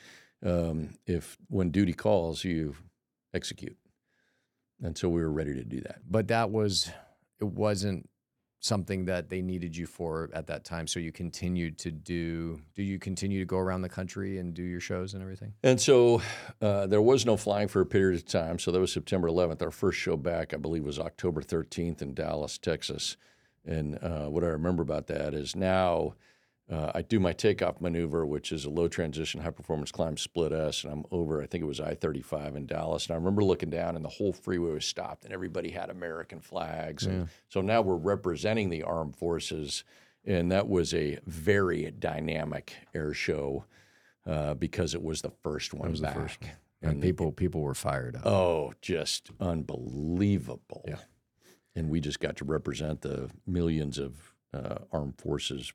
um, if when duty calls, you execute, so we were ready to do that. But that was it wasn't something that they needed you for at that time. So you continued to do. Do you continue to go around the country and do your shows and everything? And so uh, there was no flying for a period of time. So that was September 11th. Our first show back, I believe, was October 13th in Dallas, Texas. And uh, what I remember about that is now uh, I do my takeoff maneuver, which is a low transition, high performance climb split S, and I'm over, I think it was I 35 in Dallas. And I remember looking down, and the whole freeway was stopped, and everybody had American flags. And so now we're representing the armed forces. And that was a very dynamic air show uh, because it was the first one back. first And people people were fired up. Oh, just unbelievable. Yeah. And we just got to represent the millions of uh, armed forces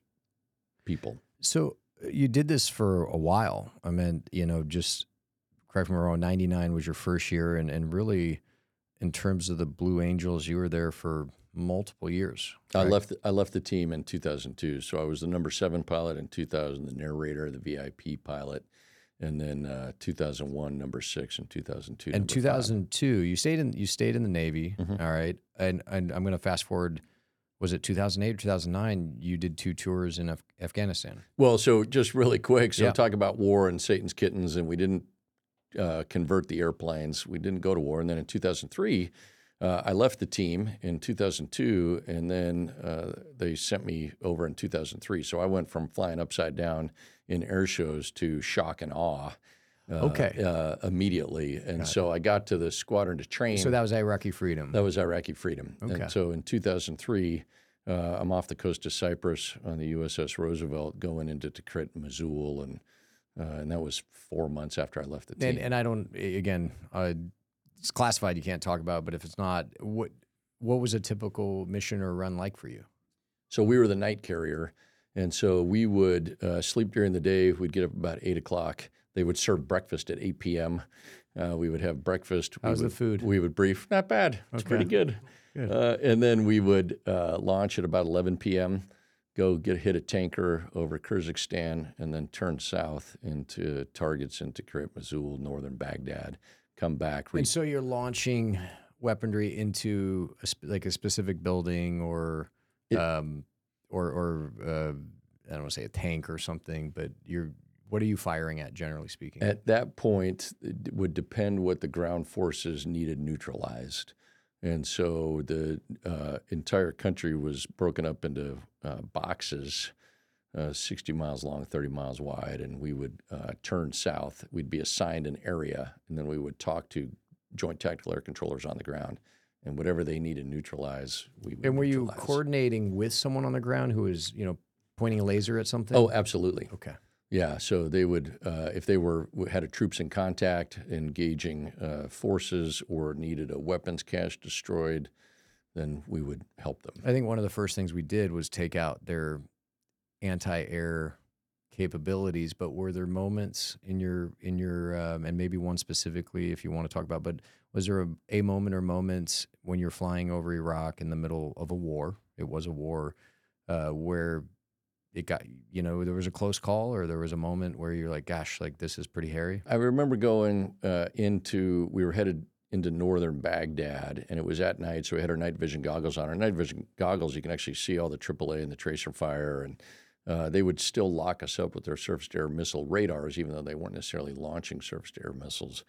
people. So uh, you did this for a while. I mean, you know, just correct me wrong. Ninety nine was your first year, and and really, in terms of the Blue Angels, you were there for multiple years. I right? left. I left the team in 2002. So I was the number seven pilot in 2000, the narrator, the VIP pilot, and then uh, 2001 number six and 2002. In number five. 2002, you stayed in you stayed in the Navy. Mhm. all right, and and I'm going to fast forward. Was it 2008 or 2009? You did two tours in Af- Afghanistan. Well, so just really quick. So Yeah. talk about war and Satan's kittens, and we didn't uh, convert the airplanes. We didn't go to war, and then in 2003, uh, I left the team in 2002, and then uh, they sent me over in 2003. So I went from flying upside down in air shows to shock and awe. Uh, Okay. Uh, immediately, and so I got to the squadron to train. So that was Iraqi Freedom. That was Iraqi Freedom. Okay. And so in 2003, uh, I'm off the coast of Cyprus on the USS Roosevelt, going into Tikrit, Mosul, and uh, and that was four months after I left the team. And, and I don't again, uh, it's classified. You can't talk about. But if it's not, what what was a typical mission or run like for you? So we were the night carrier, and so we would uh, sleep during the day. We'd get up about eight o'clock. They would serve breakfast at eight p.m. Uh, we would have breakfast. We How's the would- food? We would brief. Not bad. It's pretty good. Good. Uh, and then we would uh, launch at about 11 p.m. Go get hit a tanker over Kurdistan, and then turn south into targets into Kiryat Mosul, northern Baghdad. Come back. Re- And so you're launching weaponry into a sp- like a specific building or It- um, or or uh, I don't want to say a tank or something, but you're what are you firing at generally speaking? At that point, it would depend what the ground forces needed neutralized. And so the uh, entire country was broken up into uh, boxes, uh, 60 miles long, 30 miles wide, and we would uh, turn south. We'd be assigned an area, and then we would talk to Joint Tactical Air Controllers on the ground, and whatever they needed neutralize, we would and were you coordinating with someone on the ground who was you know pointing a laser at something? Oh, absolutely. okay. Yeah, so they would, uh, if they were had a troops in contact, engaging uh, forces, or needed a weapons cache destroyed, then we would help them. I think one of the first things we did was take out their anti-air capabilities. But were there moments in your in your um, and maybe one specifically, if you want to talk about, but was there a, a moment or moments when you're flying over Iraq in the middle of a war? It was a war uh, where it got you know there was a close call, or there was a moment where you're like, gosh, like this is pretty hairy. I remember going uh, into, we were headed into northern Baghdad, and it was at night, so we had our night vision goggles on. Our night vision goggles, you can actually see all the AAA and the tracer fire, and uh, they would still lock us up with their surface-to-air missile radars, even though they weren't necessarily launching surface-to-air missiles.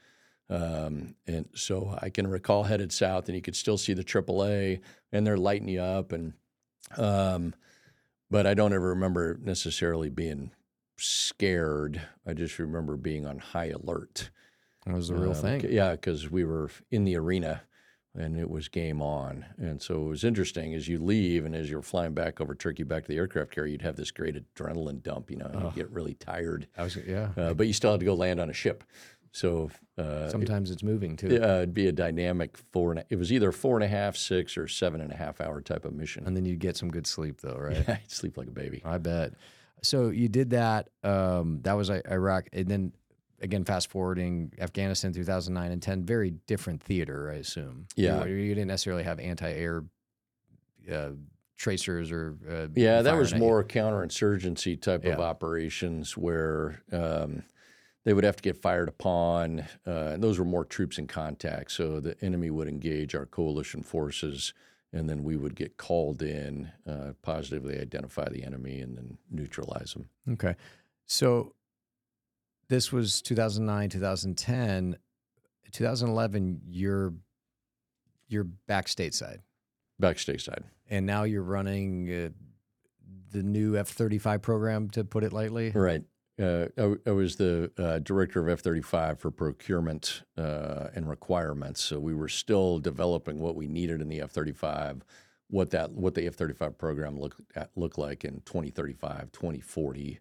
Um, and so I can recall headed south, and you could still see the AAA, and they're lighting you up, and um, but I don't ever remember necessarily being scared. I just remember being on high alert. That was the real Um, thing. Yeah, because we were in the arena and it was game on. And so it was interesting as you leave and as you're flying back over Turkey back to the aircraft carrier, you'd have this great adrenaline dump, you know, and Oh. you get really tired, I was yeah. uh, but you still had to go land on a ship. So uh, Sometimes it's moving too. yeah, it'd be a dynamic four and a, it was either four and a half, six, or seven and a half hour type of mission. And then you'd get some good sleep though, right? I'd sleep like a baby. I bet. So you did that. Um, that was Iraq, and then again, fast forwarding Afghanistan, two thousand nine and ten. Very different theater, I assume. Yeah. were- you, didn't necessarily have anti-air uh, tracers or uh, Yeah, that was more counterinsurgency type of operations where um, they would have to get fired upon. Uh, and those were more troops in contact. So the enemy would engage our coalition forces, and then we would get called in, uh, positively identify the enemy, and then neutralize them. Okay, so this was two thousand nine, two thousand ten, two thousand eleven. You're you're back stateside. Back stateside. and now you're running uh, the new F thirty five program, to put it lightly. Right. Uh, I, was the uh, director of F 35 for procurement uh, and requirements. So we were still developing what we needed in the F 35, what that what the F 35 program looked at, look like in 2035, 2040.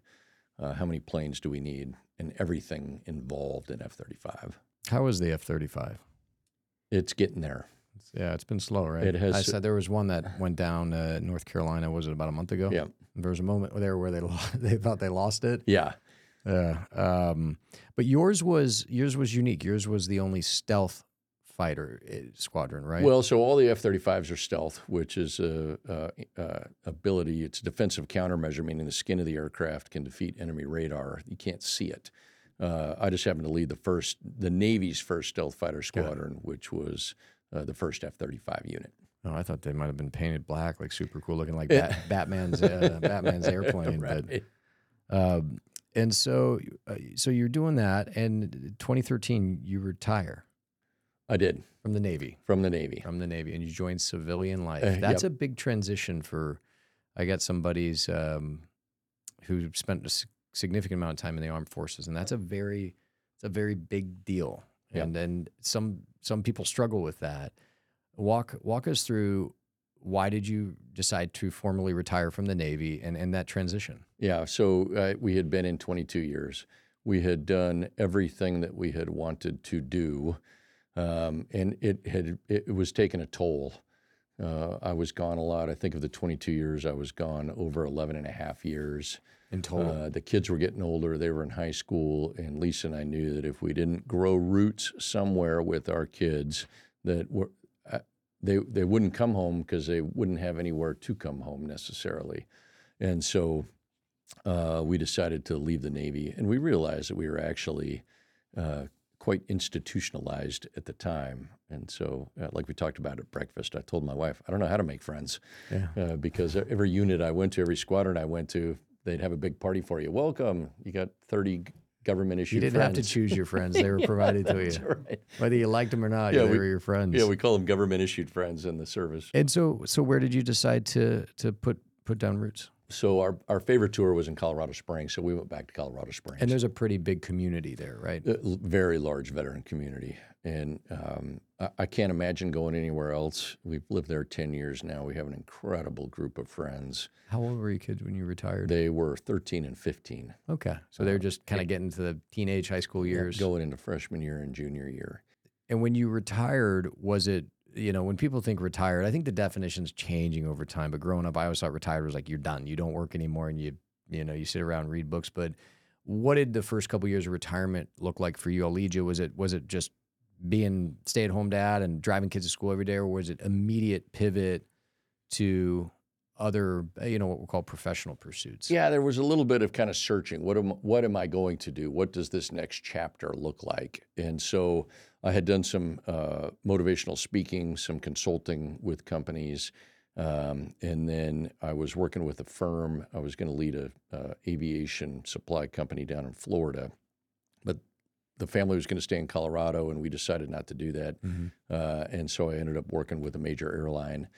Uh, how many planes do we need, and everything involved in F 35. How is the F thirty five? It's getting there. Yeah, it's been slow, right? It has- I said there was one that went down uh, North Carolina. Was it about a month ago? Yeah. There was a moment there where they lo- they thought they lost it. Yeah. Yeah. Um, but yours was yours was unique. Yours was the only stealth fighter uh, squadron, right? Well, so all the F 35s are stealth, which is a, a, a ability. It's a defensive countermeasure, meaning the skin of the aircraft can defeat enemy radar. You can't see it. Uh, I just happened to lead the first, the Navy's first stealth fighter squadron, which was uh, the first F 35 unit. oh, I thought they might have been painted black, like super cool looking, like Bat- Batman's uh, Batman's airplane. But Right. Um, and so, uh, so you're doing that, and 2013 you retire I did from the Navy, from the Navy. from the Navy, and you join civilian life. Uh, That's yep. a big transition for. I got some buddies um, who spent a significant amount of time in the armed forces, and that's a very, it's a very big deal. Yep. And then some some people struggle with that. Walk walk us through why did you decide to formally retire from the Navy and and that transition? Yeah, so uh, we had been in 22 years. we had done everything that we had wanted to do, um, and it had it was taking a toll. Uh, I was gone a lot. I think of the 22 years I was gone, over 11 and a half years. In total. Uh, the kids were getting older. They were in high school, and Lisa and I knew that if we didn't grow roots somewhere with our kids, that were, they they wouldn't come home because they wouldn't have anywhere to come home necessarily, and so uh, we decided to leave the Navy, and we realized that we were actually uh, quite institutionalized at the time. And so, uh, like we talked about at breakfast, I told my wife, I don't know how to make friends Yeah. uh, because every unit I went to, every squadron I went to, they'd have a big party for you. Welcome. You got 30 government issued You didn't have to choose your friends; they were provided to you, right. whether you liked them or not. Yeah, they we- were your friends. Yeah, we call them government issued friends in the service. and so, so where did you decide to to put put down roots? So our, our favorite tour was in Colorado Springs, so we went back to Colorado Springs. And there's a pretty big community there, right? a very large veteran community, and um, I, I can't imagine going anywhere else. We've lived there ten years now. We have an incredible group of friends. How old were your kids when you retired? They were thirteen and fifteen, okay, so they're just kind of getting to the teenage high school years. going into freshman year and junior year. And when you retired, was it, you know, when people think retired, I think the definition's changing over time. But growing up, I always thought retired was like you're done. You don't work anymore and you, you know, you sit around and read books. But what did the first couple years of retirement look like for you, Allegia? Was it was it just being stay at home dad and driving kids to school every day, or was it immediate pivot to other, you know, what we call professional pursuits? Yeah, there was a little bit of kind of searching. What am what am I going to do? What does this next chapter look like? And so I had done some uh, motivational speaking, some consulting with companies, um, and then I was working with a firm. I was going to lead a uh, aviation supply company down in Florida, but the family was going to stay in Colorado, and we decided not to do that. Mhm. Uh, and so I ended up working with a major airline,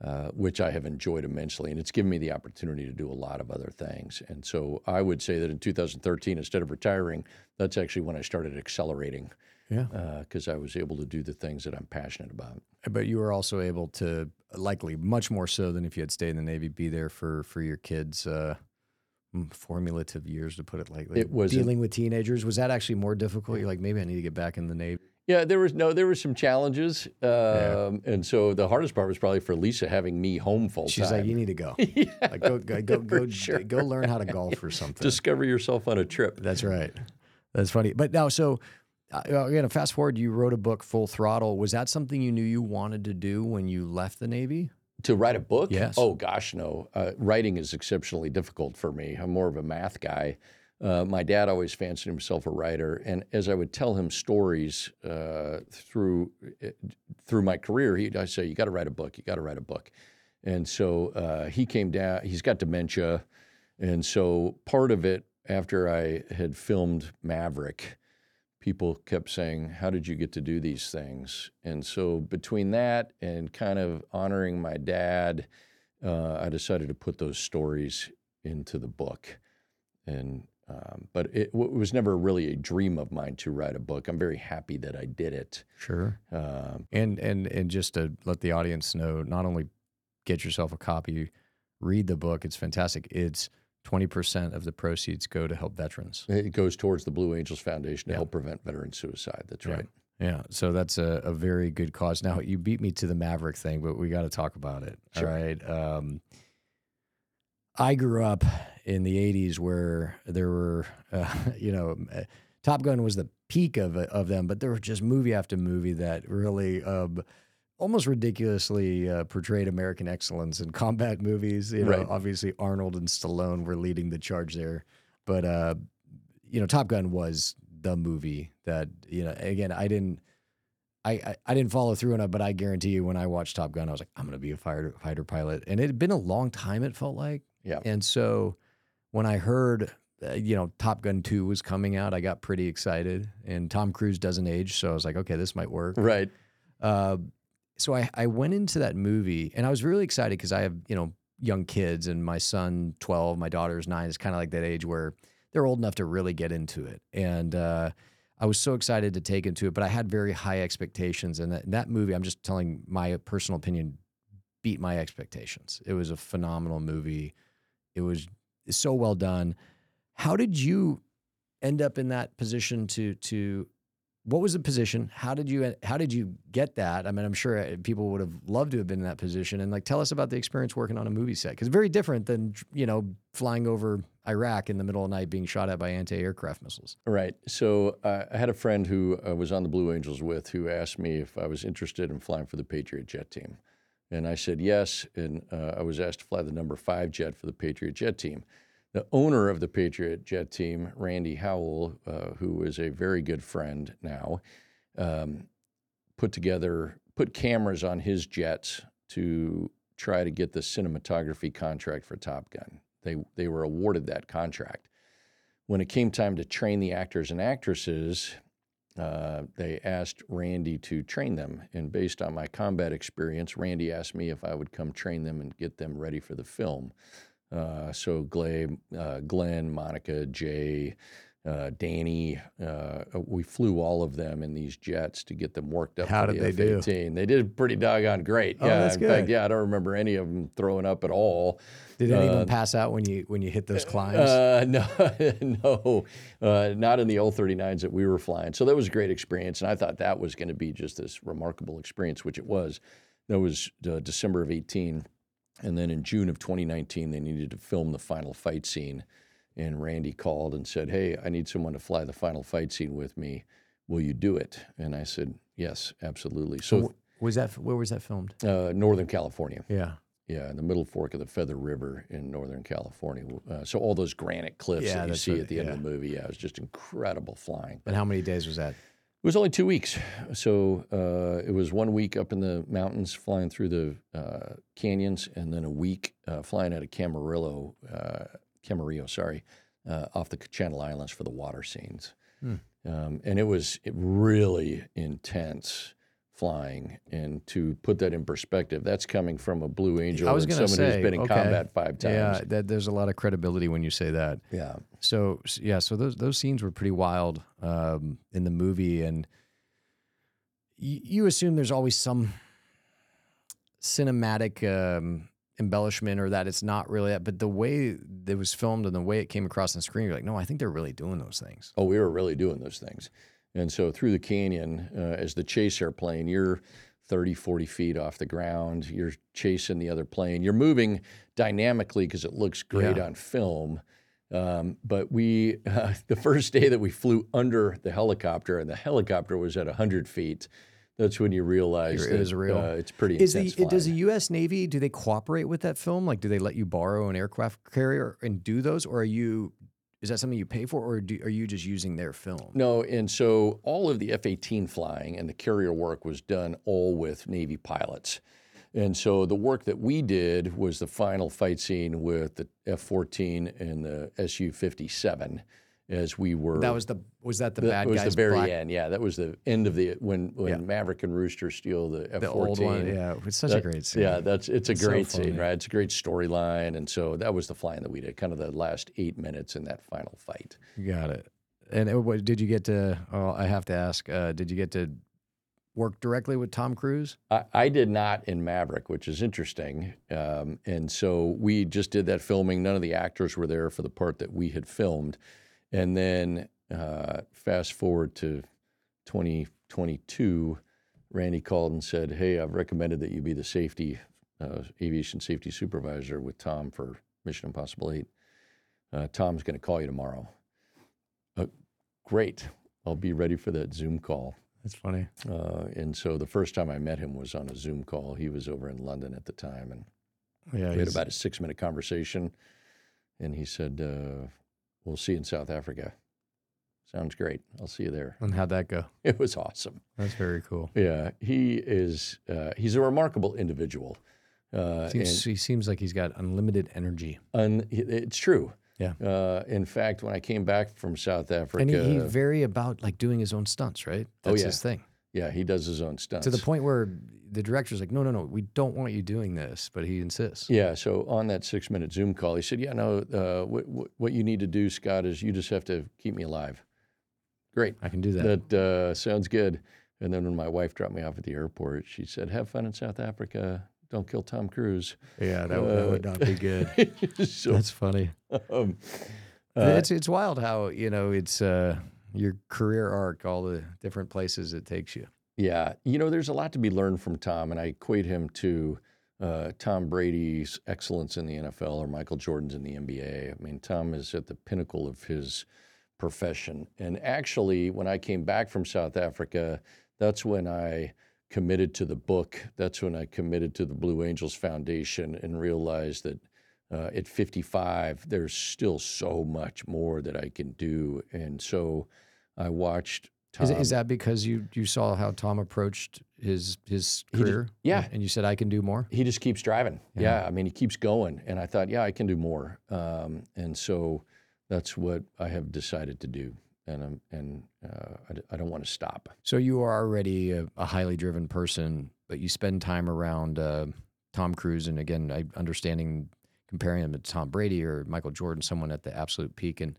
uh, which I have enjoyed immensely. And it's given me the opportunity to do a lot of other things. And so I would say that in 2013, instead of retiring, that's actually when I started accelerating Yeah. because I was able to do the things that I'm passionate about. But you were also able to, likely much more so than if you had stayed in the Navy, be there for for your kids' uh, mm, formulative years, to put it lightly. It was dealing with teenagers. Was that actually more difficult? You're like, maybe I need to get back in the Navy. Yeah, there was no, there were some challenges, um, and so the hardest part was probably for Lisa having me home full She's time. like, you need to go. like, go go go go, sure. go learn how to golf or something. Discover yourself on a trip. That's right. That's funny. But now, so uh, again, fast forward. You wrote a book, Full Throttle. Was that something you knew you wanted to do when you left the Navy? To write a book? Yes. Oh gosh, no. Uh, writing is exceptionally difficult for me. I'm more of a math guy. Uh, my dad always fancied himself a writer, and as I would tell him stories uh, through uh, through my career, he'd I say, "You got to write a book. You got to write a book." And so uh, he came down. He's got dementia, and so part of it after I had filmed Maverick, people kept saying, How did you get to do these things? And so, between that and kind of honoring my dad, uh, I decided to put those stories into the book. And um, but it, w- it was never really a dream of mine to write a book. I'm very happy that I did it. Sure. Um, And and and just to let the audience know, not only get yourself a copy, read the book. It's fantastic. It's twenty percent of the proceeds go to help veterans. it goes towards the Blue Angels Foundation to Yeah. help prevent veteran suicide. That's Yeah. right. Yeah, so that's a, a very good cause. Now you beat me to the Maverick thing, but we got to talk about it. Sure. All right. Um, I grew up in the '80s where there were, uh, you know, uh, Top Gun was the peak of of them, but there were just movie after movie that really. Um, Almost ridiculously uh, portrayed American excellence in combat movies. You know, Right. obviously Arnold and Stallone were leading the charge there, but uh, you know, Top Gun was the movie that you know. Again, I didn't, I, I, I didn't follow through on it, but I guarantee you, when I watched Top Gun, I was like, I'm going to be a fighter fighter pilot, and it had been a long time. It felt like, Yeah. And so when I heard, uh, you know, Top Gun Two was coming out, I got pretty excited. And Tom Cruise doesn't age, so I was like, okay, this might work. Right. Uh, so I, I went into that movie and I was really excited because I have, you know, young kids and my son, 12, my daughter's nine, is kind of like that age where they're old enough to really get into it. And uh, I was so excited to take into it, but I had very high expectations. And that, that movie, I'm just telling my personal opinion, beat my expectations. It was a phenomenal movie. It was so well done. How did you end up in that position to to what was the position? How did you how did you get that? I mean, I'm sure uh, people would have loved to have been in that position. And like, tell us about the experience working on a movie set because very different than you know flying over Iraq in the middle of the night being shot at by anti-aircraft missiles. Right. So uh, I had a friend who I was on the Blue Angels with who asked me if I was interested in flying for the Patriot jet team. And I said yes. And uh, I was asked to fly the number five jet for the Patriot jet team. The owner of the Patriot jet team, Randy Howell, uh, who is a very good friend now, um, put together, put cameras on his jets to try to get the cinematography contract for Top Gun. They, they were awarded that contract. When it came time to train the actors and actresses, uh, they asked Randy to train them. And based on my combat experience, Randy asked me if I would come train them and get them ready for the film. Uh, so Glen, uh, Glen, Monica, Jay, uh, Danny, uh, we flew all of them in these jets to get them worked up. How for did the they do? F-18. They did pretty doggone great. Oh, yeah, that's in fact, good. yeah, I don't remember any of them throwing up at all. Did any of Uh, them pass out when you when you hit those climbs? Uh, no, no, uh, not in the old 39s that we were flying. So that was a great experience, and I thought that was going to be just this remarkable experience, which it was. That was uh, December of 18, and then in June of 2019, they needed to film the final fight scene, and Randy called and said, "Hey, I need someone to fly the final fight scene with me. Will you do it?" And I said, "Yes, absolutely." So, was that where was that filmed? uh, Northern California. Yeah. Yeah, in the middle fork of the Feather River in Northern California. Uh, so all those granite cliffs Yeah, that you see what- at the end yeah. of the movie, yeah, it was just incredible flying. And how many days was that? It was only two weeks, so uh, it was one week up in the mountains flying through the uh, canyons, and then a week uh, flying out of Camarillo, uh, Camarillo, sorry, uh, off the Channel Islands for the water scenes. Hmm. Um, and it was really intense flying. And to put that in perspective, that's coming from a Blue Angel I was and someone say, who's been in okay. combat five Yeah, times. that, there's a lot of credibility when you say that. Yeah. So yeah, so those those scenes were pretty wild um, in the movie, and y- you assume there's always some cinematic um, embellishment or that it's not really that. But the way it was filmed and the way it came across on screen, you're like, no, I think they're really doing those things. Oh, we were really doing those things. And so through the canyon, uh, as the chase airplane, you're 30, 40 feet off the ground. You're chasing the other plane. You're moving dynamically because it looks great Yeah. on film. Um, but we, uh, the first day that we flew under the helicopter, and the helicopter was at 100 feet, that's when you realize It that was real. Uh, it's pretty Is intense. it- does the. U.S. Navy do they cooperate with that film? Like, do they let you borrow an aircraft carrier and do those, or are you? Is that something you pay for, or do, are you just using their film? No, and so all of the F 18 flying and the carrier work was done all with Navy pilots. And so the work that we did was the final fight scene with the F 14 and the Su 57 as we were. That was the was that the that bad was guys? the very black- end. Yeah, that was the end of the when when Yeah. Maverick and Rooster steal the F 14. Old one, yeah, it's such a great scene. Yeah, that's it's a It's so great scene, right? It's a great storyline, and so that was the flying that we did, kind of the last eight minutes in that final fight. You got it. And uh, what, did you get to? Oh, I have to ask. Uh, did you get to work directly with Tom Cruise? I, I did not in Maverick, which is interesting. Um, and so we just did that filming. None of the actors were there for the part that we had filmed. And then uh, fast forward to 2022, Randy called and said, Hey, I've recommended that you be the safety, uh, aviation safety supervisor with Tom for Mission Impossible 8. Uh, Tom's going to call you tomorrow. Uh, great. I'll be ready for that Zoom call. That's funny. Uh, and so the first time I met him was on a Zoom call. He was over in London at the time, and Yeah, we had about a six minute conversation. And he said, uh, "We'll see you in South Africa." Sounds great. I'll see you there. and how'd that go? It was awesome. That's very cool. Yeah, he is. Uh, he's a remarkable individual. Uh, Seems, he seems like he's got unlimited energy, and un, it's true. Yeah. Uh, in fact, when I came back from South Africa, and he, he's very about like doing his own stunts. Right? Oh, That's yeah. his thing. Yeah, he does his own stunts To the point where the director's like, "No, no, no, we don't want you doing this," but he insists. Yeah. So on that six minute Zoom call, he said, Yeah, no, uh, what, what, what you need to do, Scott, is you just have to keep me alive. Great. I can do that. That uh, sounds good. And then when my wife dropped me off at the airport, she said, Have fun in South Africa. Don't kill Tom Cruise. yeah, that, would- that would not be good. so, That's funny. um, Uh, it's it's wild how you know it's uh, your career arc, all the different places it takes you. Yeah, you know, there's a lot to be learned from Tom, and I equate him to uh, Tom Brady's excellence in the NFL or Michael Jordan's in the NBA. I mean, Tom is at the pinnacle of his profession. And actually, when I came back from South Africa, that's when I committed to the book. That's when I committed to the Blue Angels Foundation and realized that uh, at 55, there's still so much more that I can do. And so I watched Tom. Is, is that because you you saw how Tom approached his his career? yeah. and you said I can do more. he just keeps driving. Yeah. Yeah. I mean, he keeps going. And I thought, yeah, I can do more. Um, and so that's what I have decided to do. And, I'm, and uh, I, I don't want to stop. So you are already a, a highly driven person, but you spend time around uh, Tom Cruise, and again, I understanding comparing him to Tom Brady or Michael Jordan, someone at the absolute peak, and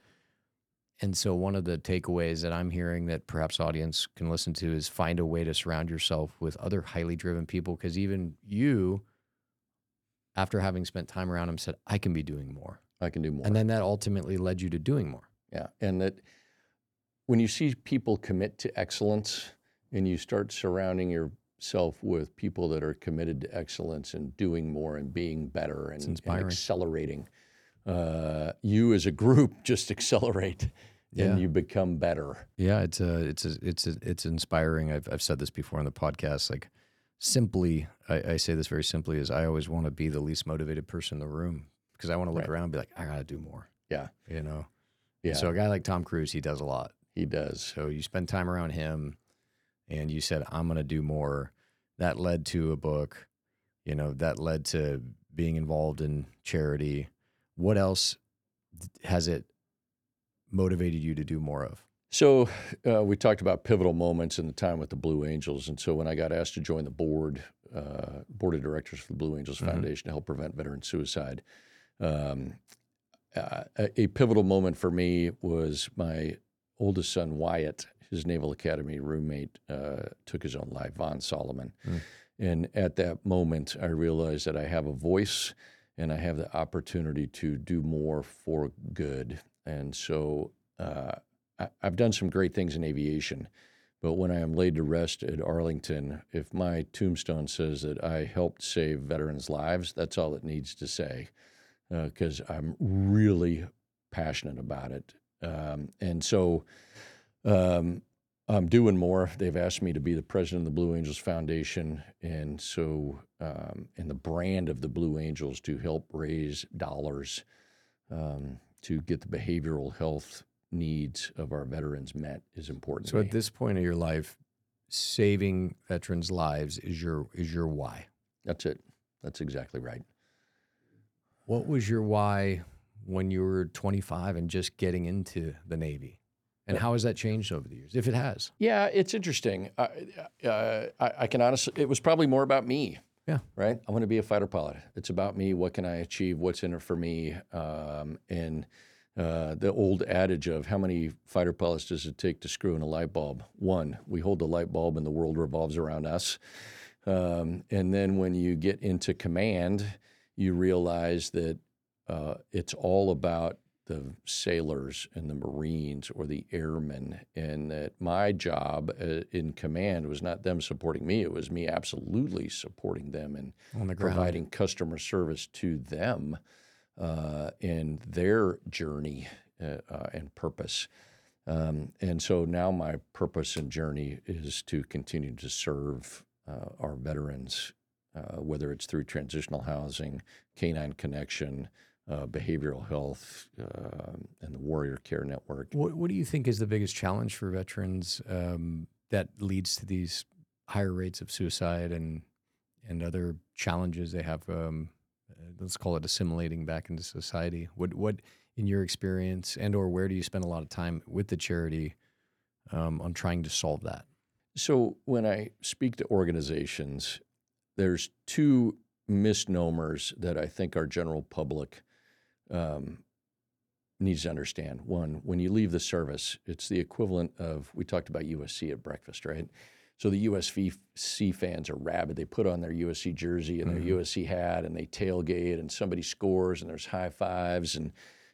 and so one of the takeaways that I'm hearing that perhaps audience can listen to is find a way to surround yourself with other highly driven people, because even you, after having spent time around him, said I can be doing more, I can do more. and then that ultimately led you to doing more. Yeah, and that when you see people commit to excellence and you start surrounding yourself with people that are committed to excellence and doing more and being better and, and accelerating, uh, you as a group just accelerate Yeah. and you become better. Yeah, it's a, it's a, it's a, it's inspiring. I've I've said this before on the podcast. Like, simply, I, I say this very simply: is I always want to be the least motivated person in the room because I want to look Right. around and be like, I got to do more. Yeah. you know. Yeah, So a guy like Tom Cruise, he does a lot. he does. So you spend time around him, and you said, I'm going to do more. That led to a book. You know, that led to being involved in charity. What else has it motivated you to do more of? So uh, we talked about pivotal moments in the time with the Blue Angels, and so when I got asked to join the board, uh, board of directors for the Blue Angels Mhm. Foundation to help prevent veteran suicide, um, uh, a, a pivotal moment for me was my oldest son Wyatt, his Naval Academy roommate, uh, took his own life, Von Solomon, Mm. and at that moment I realized that I have a voice and I have the opportunity to do more for good, and so. Uh, I, I've done some great things in aviation, but when I am laid to rest at Arlington, if my tombstone says that I helped save veterans' lives, that's all it needs to say, because I'm really passionate about it. Um, and so um, I'm doing more. They've asked me to be the president of the Blue Angels Foundation, and so um, and the brand of the Blue Angels to help raise dollars um, to get the behavioral health needs of our veterans met is important. So at this point of your life, saving veterans' lives is your is your why. That's it. That's exactly right. What was your why when you were 25 and just getting into the Navy? And how has that changed over the years, if it has? Yeah, it's interesting. I, uh, I, I can honestly, it was probably more about me. Yeah. Right. I want to be a fighter pilot. It's about me. What can I achieve? What's in it for me? Um, and uh, the old adage of how many fighter pilots does it take to screw in a light bulb? One. We hold the light bulb, and the world revolves around us. Um, and then when you get into command, you realize that uh, it's all about the sailors and the Marines or the airmen, and that my job uh, in command was not them supporting me; it was me absolutely supporting them and the providing customer service to them uh, in their journey uh, uh, and purpose. Um, and so now my purpose and journey is to continue to serve uh, our veterans, uh, whether it's through transitional housing, canine connection, uh, behavioral health, uh, and the Warrior Care Network. What, what do you think is the biggest challenge for veterans um, that leads to these higher rates of suicide and and other challenges they have? Um, uh, let's call it assimilating back into society. What what in your experience and or where do you spend a lot of time with the charity um, on trying to solve that? So when I speak to organizations, there's two misnomers that I think our general public um, needs to understand. One, when you leave the service, it's the equivalent of we talked about USC at breakfast, right? So the USC fans are rabid. They put on their USC jersey and their Mhm. USC hat, and they tailgate, and somebody scores, and there's high fives, and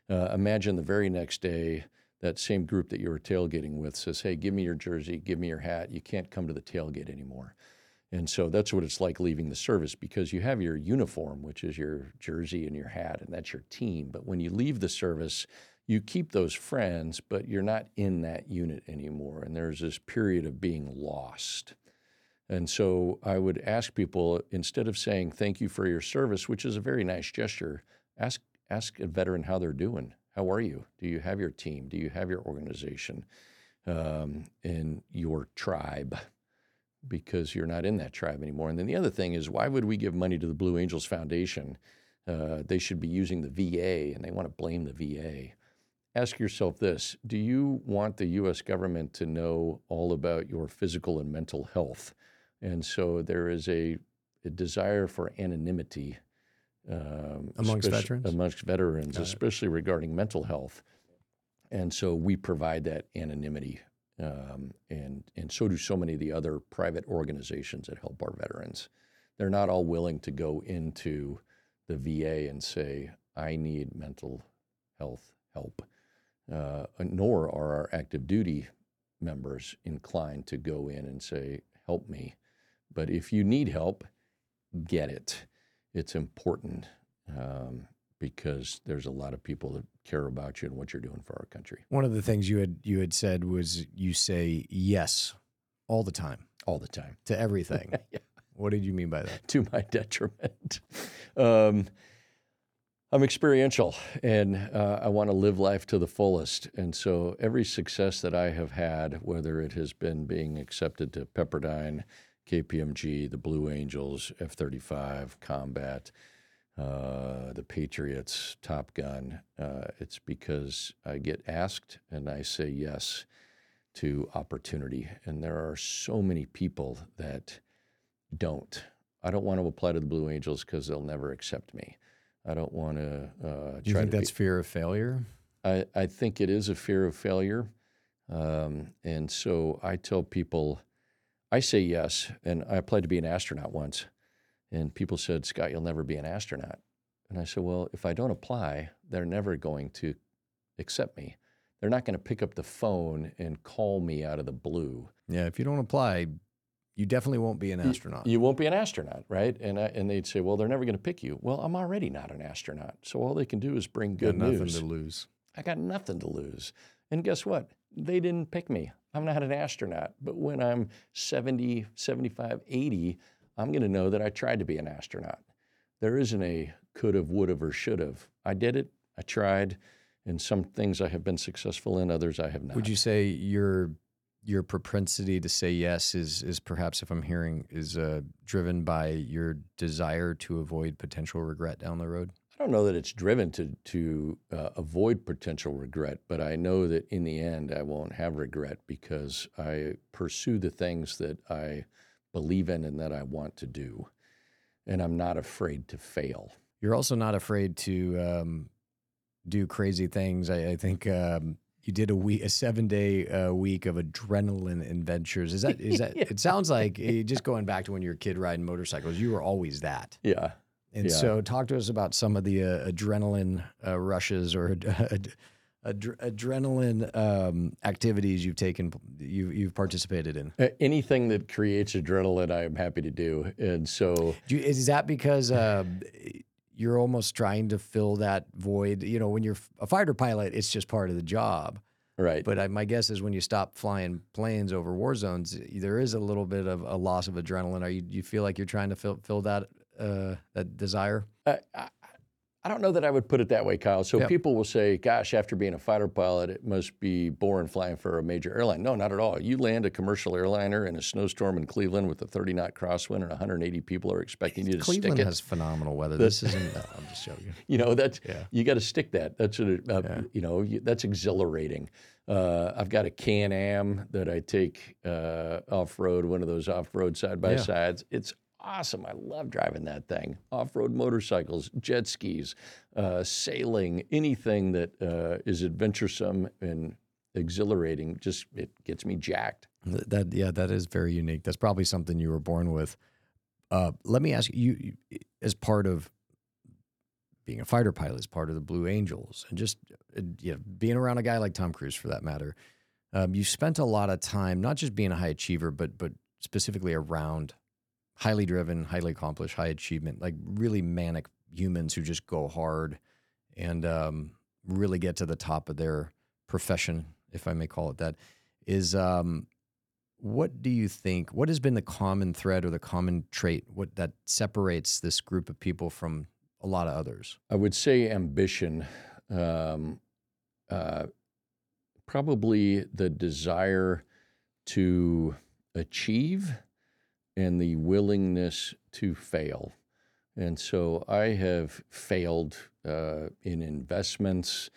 Uh, imagine the very next day that same group that you were tailgating with says, "Hey, give me your jersey, give me your hat. You can't come to the tailgate anymore." And so that's what it's like leaving the service because you have your uniform, which is your jersey and your hat, and that's your team. But when you leave the service, you keep those friends, but you're not in that unit anymore. And there's this period of being lost. And so I would ask people instead of saying thank you for your service, which is a very nice gesture, ask ask a veteran how they're doing. How are you? Do you have your team? Do you have your organization um, and your tribe? Because you're not in that tribe anymore. And then the other thing is, why would we give money to the Blue Angels Foundation? Uh, they should be using the VA, and they want to blame the VA. Ask yourself this Do you want the US government to know all about your physical and mental health? And so there is a, a desire for anonymity um, Amongst veterans? Amongst veterans, especially regarding mental health. And so we provide that anonymity. Um, and, and so do so many of the other private organizations that help our veterans. They're not all willing to go into the VA and say, I need mental health help. Uh, nor are our active duty members inclined to go in and say, Help me. But if you need help, get it. It's important um, because there's a lot of people that care about you and what you're doing for our country One of the things you had you had said was you say yes all the time all the time, to everything. Yeah. What did you mean by that? to my detriment. Um, I'm experiential and uh, I want to live life to the fullest. And so every success that I have had, whether it has been being accepted to Pepperdine, KPMG, the Blue Angels, F 35, Combat, uh, the Patriots, Top Gun, uh, it's because I get asked and I say yes to opportunity. And there are so many people that don't. I don't want to apply to the Blue Angels because they'll never accept me. I don't want to uh, Do you think that's fear of failure? I, I think it is a fear of failure, um, and so I tell people, I say yes, and I applied to be an astronaut once, and people said, Scott, you'll never be an astronaut, and I said, well, if I don't apply, they're never going to accept me. They're not going to pick up the phone and call me out of the blue. Yeah, if you don't apply, you definitely won't be an astronaut. You won't be an astronaut, right? And I, and they'd say, well, they're never going to pick you. Well, I'm already not an astronaut, so all they can do is bring Got good nothing news. to lose. I got nothing to lose. And guess what? They didn't pick me. I'm not an astronaut. But when I'm 70, 75, 80, I'm going to know that I tried to be an astronaut. There isn't a could have, would have, or should have. I did it. I tried. And some things I have been successful in, others I have not. Would you say your your propensity to say yes is is perhaps, if I'm hearing, is uh, driven by your desire to avoid potential regret down the road? I don't know that it's driven to to uh, avoid potential regret, but I know that in the end I won't have regret because I pursue the things that I believe in and that I want to do, and I'm not afraid to fail. You're also not afraid to um, do crazy things. I, I think um, you did a week, a seven day uh, week of adrenaline adventures. Is that is that? It sounds like eh, just going back to when you were a kid riding motorcycles. You were always that. Yeah, And Yeah. so, talk to us about some of the uh, adrenaline uh, rushes or ad- ad- adrenaline um, activities you've taken, you, you've participated in. Uh, anything that creates adrenaline, I am happy to do, and so Do you, is that because uh, you're almost trying to fill that void? You know, when you're a fighter pilot, it's just part of the job. right. But I, my guess is when you stop flying planes over war zones, there is a little bit of a loss of adrenaline. Are you, you feel like you're trying to fill, fill that uh, that desire? I, I, don't know that I would put it that way, Kyle. So Yep. people will say, gosh, after being a fighter pilot, it must be boring flying for a major airline. No, not at all. You land a commercial airliner in a snowstorm in Cleveland with a 30 knot crosswind and 1on80 people are expecting you to Cleveland stick it. has phenomenal weather. This isn't. No, I'm just joking. you know, that's, Yeah. you got to stick that. That's, it, uh, Yeah. you know, you, that's exhilarating. Uh, I've got a Can Am that I take uh, off road, one of those off road side by sides. It's awesome. I love driving that thing. Off road motorcycles, jet skis, uh, sailing, anything that uh, is adventuresome and exhilarating. Just it gets me jacked. Th- That yeah, that is very unique. That's probably something you were born with. Uh, let me ask you, you, as part of being a fighter pilot as part of the Blue Angels, and just uh, you know, being around a guy like Tom Cruise for that matter. Um, you spent a lot of time not just being a high achiever, but but specifically around highly driven, highly accomplished, high achievement, like really manic humans who just go hard and um, really get to the top of their profession, if I may call it that. Is um, what do you think? What has been the common thread or the common trait what that separates this group of people from a lot of others? I would say ambition. Um, uh, probably the desire to achieve and the willingness to fail. And so I have failed uh, in investments,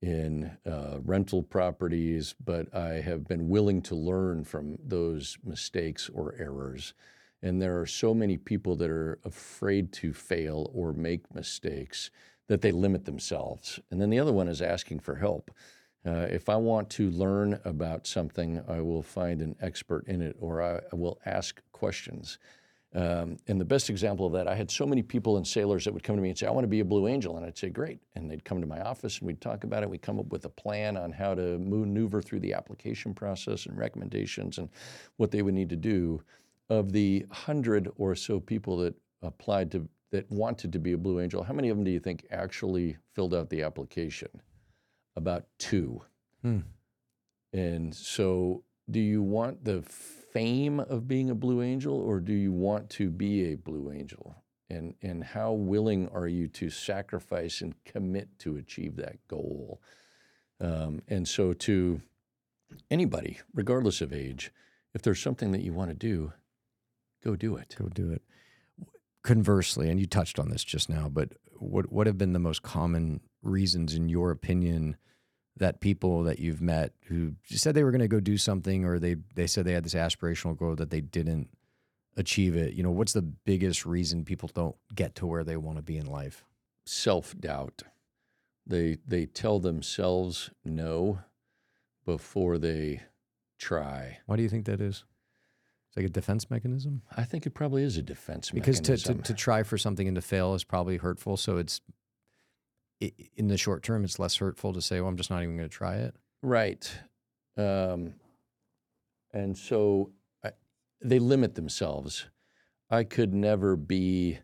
in uh, rental properties, but I have been willing to learn from those mistakes or errors. And there are so many people that are afraid to fail or make mistakes that they limit themselves. And then the other one is asking for help. Uh, if I want to learn about something, I will find an expert in it or I, will ask questions. Um, and the best example of that, I had so many people and sailors that would come to me and say, I want to be a Blue Angel. And I'd say, great. And they'd come to my office and we'd talk about it. We'd come up with a plan on how to maneuver through the application process and recommendations and what they would need to do. Of the hundred or so people that applied to, that wanted to be a Blue Angel, how many of them do you think actually filled out the application? About two. Hmm. And so, do you want the fame of being a Blue Angel, or do you want to be a Blue Angel? And and how willing are you to sacrifice and commit to achieve that goal? Um, and so, to anybody, regardless of age, if there's something that you want to do, go do it. Go do it. Conversely, and you touched on this just now, but what what have been the most common reasons, in your opinion, that people that you've met who said they were going to go do something, or they they said they had this aspirational goal that they didn't achieve it? You know, what's the biggest reason people don't get to where they want to be in life? Self doubt. They they tell themselves no before they try. Why do you think that is? It's like a defense mechanism. I think it probably is a defense mechanism. because to, to, to try for something and to fail is probably hurtful. So it's i- in the short term, it's less hurtful to say, "Well, I'm just not even going to try it." Right. Um, and so I, they limit themselves. I could never be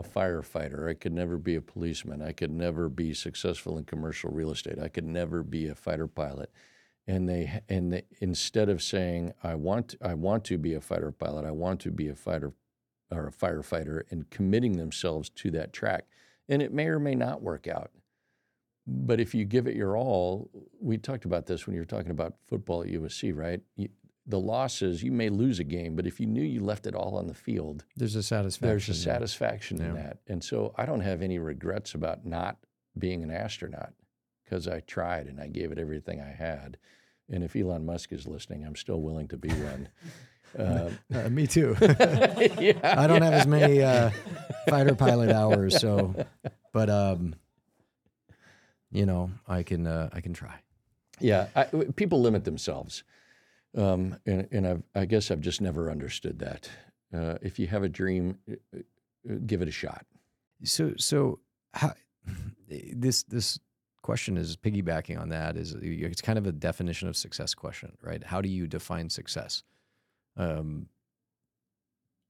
a firefighter. I could never be a policeman. I could never be successful in commercial real estate. I could never be a fighter pilot. And they and they, instead of saying I want I want to be a fighter pilot, I want to be a fighter or a firefighter, and committing themselves to that track, and it may or may not work out. But if you give it your all, we talked about this when you were talking about football at USC, right? You, the losses, you may lose a game, but if you knew you left it all on the field, There's a satisfaction. there's a satisfaction in that. And so I don't have any regrets about not being an astronaut because I tried and I gave it everything I had. And if Elon Musk is listening, I'm still willing to be one. Uh, Uh, me too. yeah, I don't have as many uh, fighter pilot hours, so but um, you know, I can uh, I can try. Yeah, I, people limit themselves, um, and, and I've, I guess I've just never understood that. Uh, if you have a dream, uh, give it a shot. So so how this this question is piggybacking on that is it's kind of a definition of success question, right? How do you define success? Um,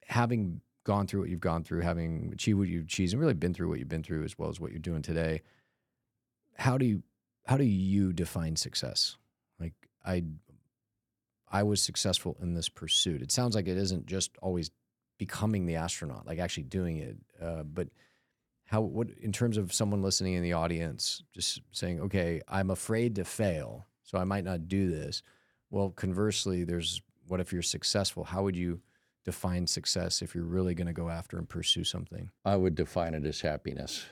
having gone through what you've gone through, having achieved what you've achieved, and really been through what you've been through, as well as what you're doing today. How do you how do you define success? Like I I was successful in this pursuit. It sounds like it isn't just always becoming the astronaut, like actually doing it, uh, but how what in terms of someone listening in the audience just saying okay i'm afraid to fail so i might not do this well conversely there's what if you're successful how would you define success if you're really going to go after and pursue something I would define it as happiness.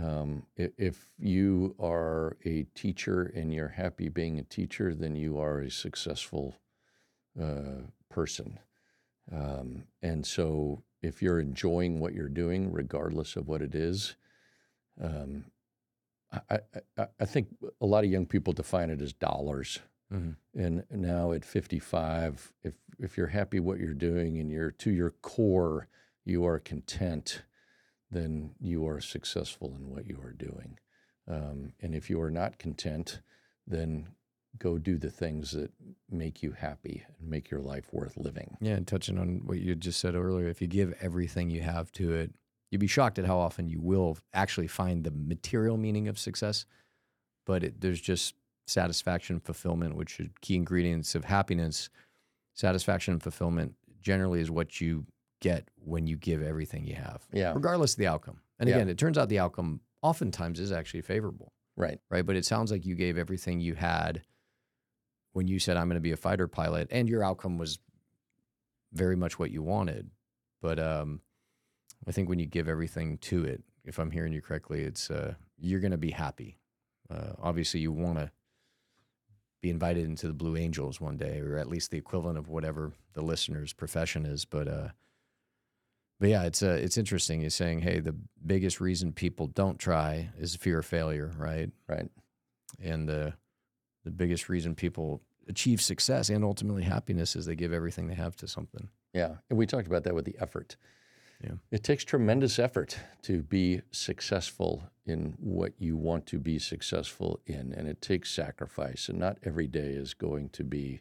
Um, if you are a teacher and you're happy being a teacher, then you are a successful uh, person. Um, and so, if you're enjoying what you're doing, regardless of what it is, um, I, I, I- think a lot of young people define it as dollars. Mhm. And now at 55, if if you're happy what you're doing and you're to your core, you are content, then you are successful in what you are doing. Um, and if you are not content, then go do the things that make you happy and make your life worth living. Yeah, and touching on what you just said earlier, if you give everything you have to it, you'd be shocked at how often you will actually find the material meaning of success. But it, there's just satisfaction, fulfillment, which are key ingredients of happiness. Satisfaction and fulfillment generally is what you get when you give everything you have, Yeah. regardless of the outcome. And Yeah. again, it turns out the outcome oftentimes is actually favorable, Right. right? But it sounds like you gave everything you had when you said, I'm going to be a fighter pilot, and your outcome was very much what you wanted. But um, I think when you give everything to it, if I'm hearing you correctly, it's uh, you're going to be happy. Uh, obviously, you want to be invited into the Blue Angels one day, or at least the equivalent of whatever the listener's profession is. But uh, but yeah, it's uh, it's interesting. You're saying, hey, the biggest reason people don't try is fear of failure, right? Right. And the biggest reason people achieve success and ultimately happiness is they give everything they have to something. Yeah. And we talked about that with the effort. Yeah. It takes tremendous effort to be successful in what you want to be successful in. And it takes sacrifice. And not every day is going to be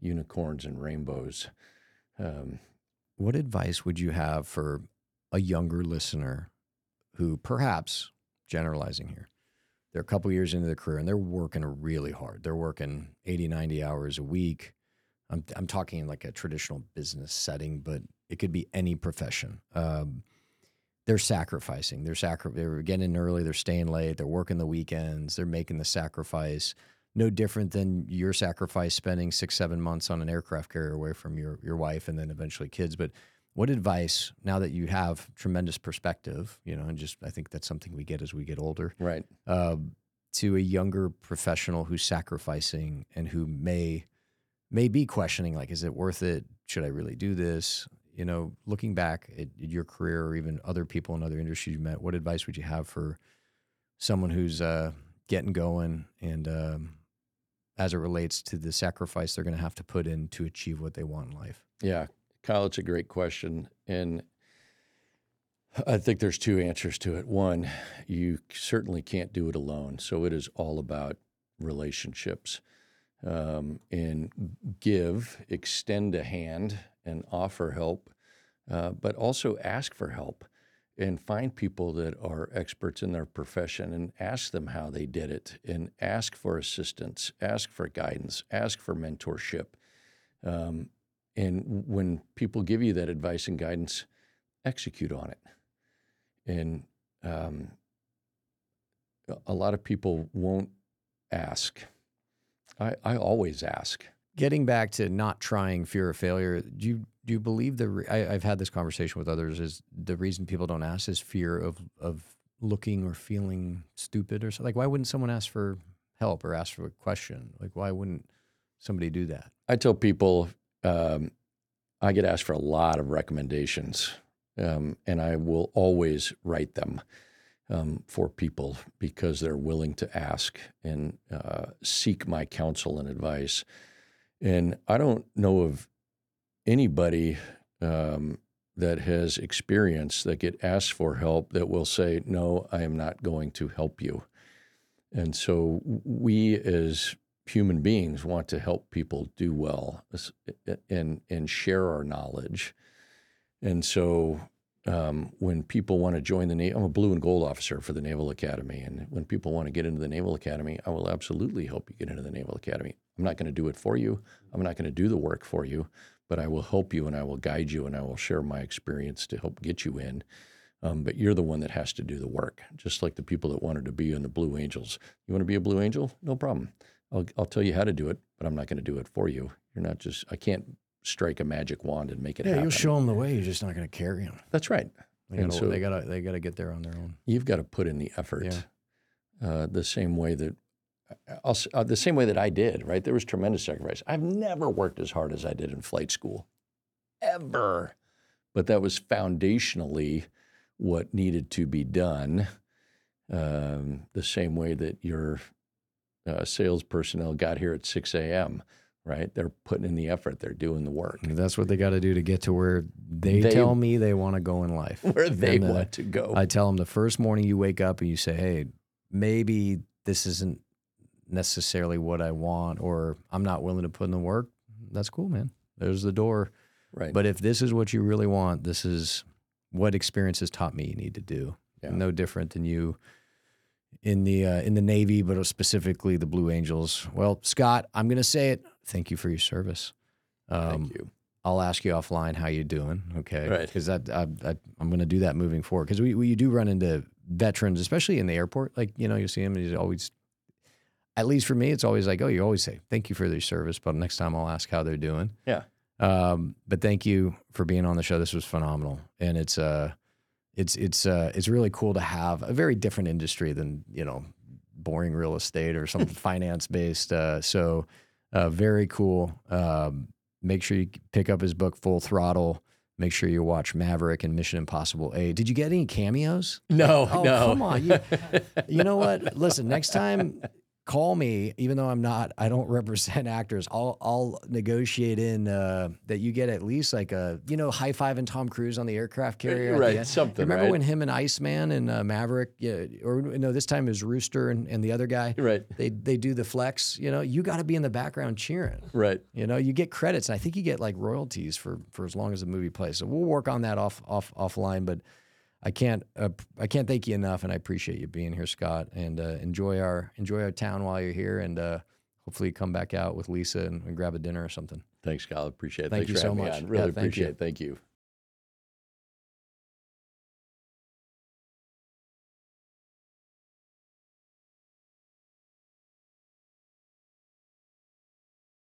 unicorns and rainbows. Um, What advice would you have for a younger listener who perhaps generalizing here, they're a couple years into their career and they're working really hard. They're working 80, 90 hours a week. I'm, I'm talking in like a traditional business setting, but it could be any profession. Um, they're sacrificing. They're sacri- They're getting in early. They're staying late. They're working the weekends. They're making the sacrifice. No different than your sacrifice spending six, seven months on an aircraft carrier away from your your wife and then eventually kids. But what advice now that you have tremendous perspective, you know, and just I think that's something we get as we get older, right. uh, to a younger professional who's sacrificing and who may may be questioning like, is it worth it? Should I really do this? You know, looking back at your career or even other people in other industries you met, what advice would you have for someone who's uh, getting going and um, as it relates to the sacrifice they're going to have to put in to achieve what they want in life? Yeah. Kyle, it's a great question. And I think there's two answers to it. One, you certainly can't do it alone. So it is all about relationships. Um, and give, extend a hand, and offer help, uh, but also ask for help and find people that are experts in their profession and ask them how they did it and ask for assistance, ask for guidance, ask for mentorship. Um, and when people give you that advice and guidance, execute on it. And um, a lot of people won't ask. I, I always ask. Getting back to not trying fear of failure, do you do you believe the? Re- I, I've had this conversation with others. Is the reason people don't ask is fear of of looking or feeling stupid or something? Like, why wouldn't someone ask for help or ask for a question? Like, why wouldn't somebody do that? I tell people um, I get asked for a lot of recommendations, um, and I will always write them um, for people because they're willing to ask and uh, seek my counsel and advice. And I don't know of anybody um, that has experience that get asked for help that will say, "No, I am not going to help you." And so we as human beings want to help people do well and and share our knowledge. And so um, when people want to join the Navy, I'm a blue and gold officer for the Naval Academy. And when people want to get into the Naval Academy, I will absolutely help you get into the Naval Academy. I'm not going to do it for you. I'm not going to do the work for you, but I will help you and I will guide you and I will share my experience to help get you in. Um, but you're the one that has to do the work, just like the people that wanted to be in the Blue Angels. You want to be a Blue Angel? No problem. I'll, I'll tell you how to do it, but I'm not going to do it for you. You're not just, I can't strike a magic wand and make it Yeah, happen. you'll show them the way. You're just not going to carry them. That's right. They And gotta, so- they gotta they gotta get there on their own. You've got to put in the effort Yeah. uh, the same way that, I'll, uh, the same way that I did, right? There was tremendous sacrifice. I've never worked as hard as I did in flight school, ever. But that was foundationally what needed to be done. Um, the same way that your uh, sales personnel got here at 6 a.m., right? They're putting in the effort. They're doing the work That's what they got to do to get to where they, They- tell me they want to go in life. where they And, uh, want to go. I tell them the first morning you wake up and you say, "Hey, maybe this isn't necessarily what I want, or I'm not willing to put in the work." That's cool, man. There's the door. right. But if this is what you really want, this is what experience has taught me you need to do. Yeah. No different than you in the uh, in the Navy, but specifically the Blue Angels. Well, Scott, I'm going to say it. Thank you for your service. Um, Thank you. I'll ask you offline how you doing, okay? Right. Because I, I, I, I'm going to do that moving forward. Because we, we do run into veterans, especially in the airport. Like you know, you see them, and he's always, at least for me, it's always like, oh, you always say thank you for their service, but next time I'll ask how they're doing. Yeah. Um, but thank you for being on the show. This was phenomenal, and it's uh, it's it's uh, it's really cool to have a very different industry than you know, boring real estate or something finance based. Uh, so, uh, very cool. Um, make sure you pick up his book, Full Throttle. Make sure you watch Maverick and Mission Impossible 8. Did you get any cameos? No, Oh, no. come on. You, you know what? Listen, next time call me, even though I'm not, I don't represent actors. I'll, I'll negotiate in uh, that you get at least like a, you know, high five and Tom Cruise on the aircraft carrier. at the right, something. Remember right? when him and Iceman and uh, Maverick, yeah, or no, this time is Rooster and, and the other guy. Right, They they do the flex. You know, you got to be in the background cheering. right. You know, you get credits, and I think you get like royalties for for as long as the movie plays. So we'll work on that off off offline. But I can't uh, I can't thank you enough, and I appreciate you being here, Scott. And uh, enjoy our enjoy our town while you're here, and uh, hopefully come back out with Lisa and, and grab a dinner or something. Thanks, Kyle. Appreciate it. Thank Thanks you so much. on. Really Yeah, thank you. appreciate it. Thank you.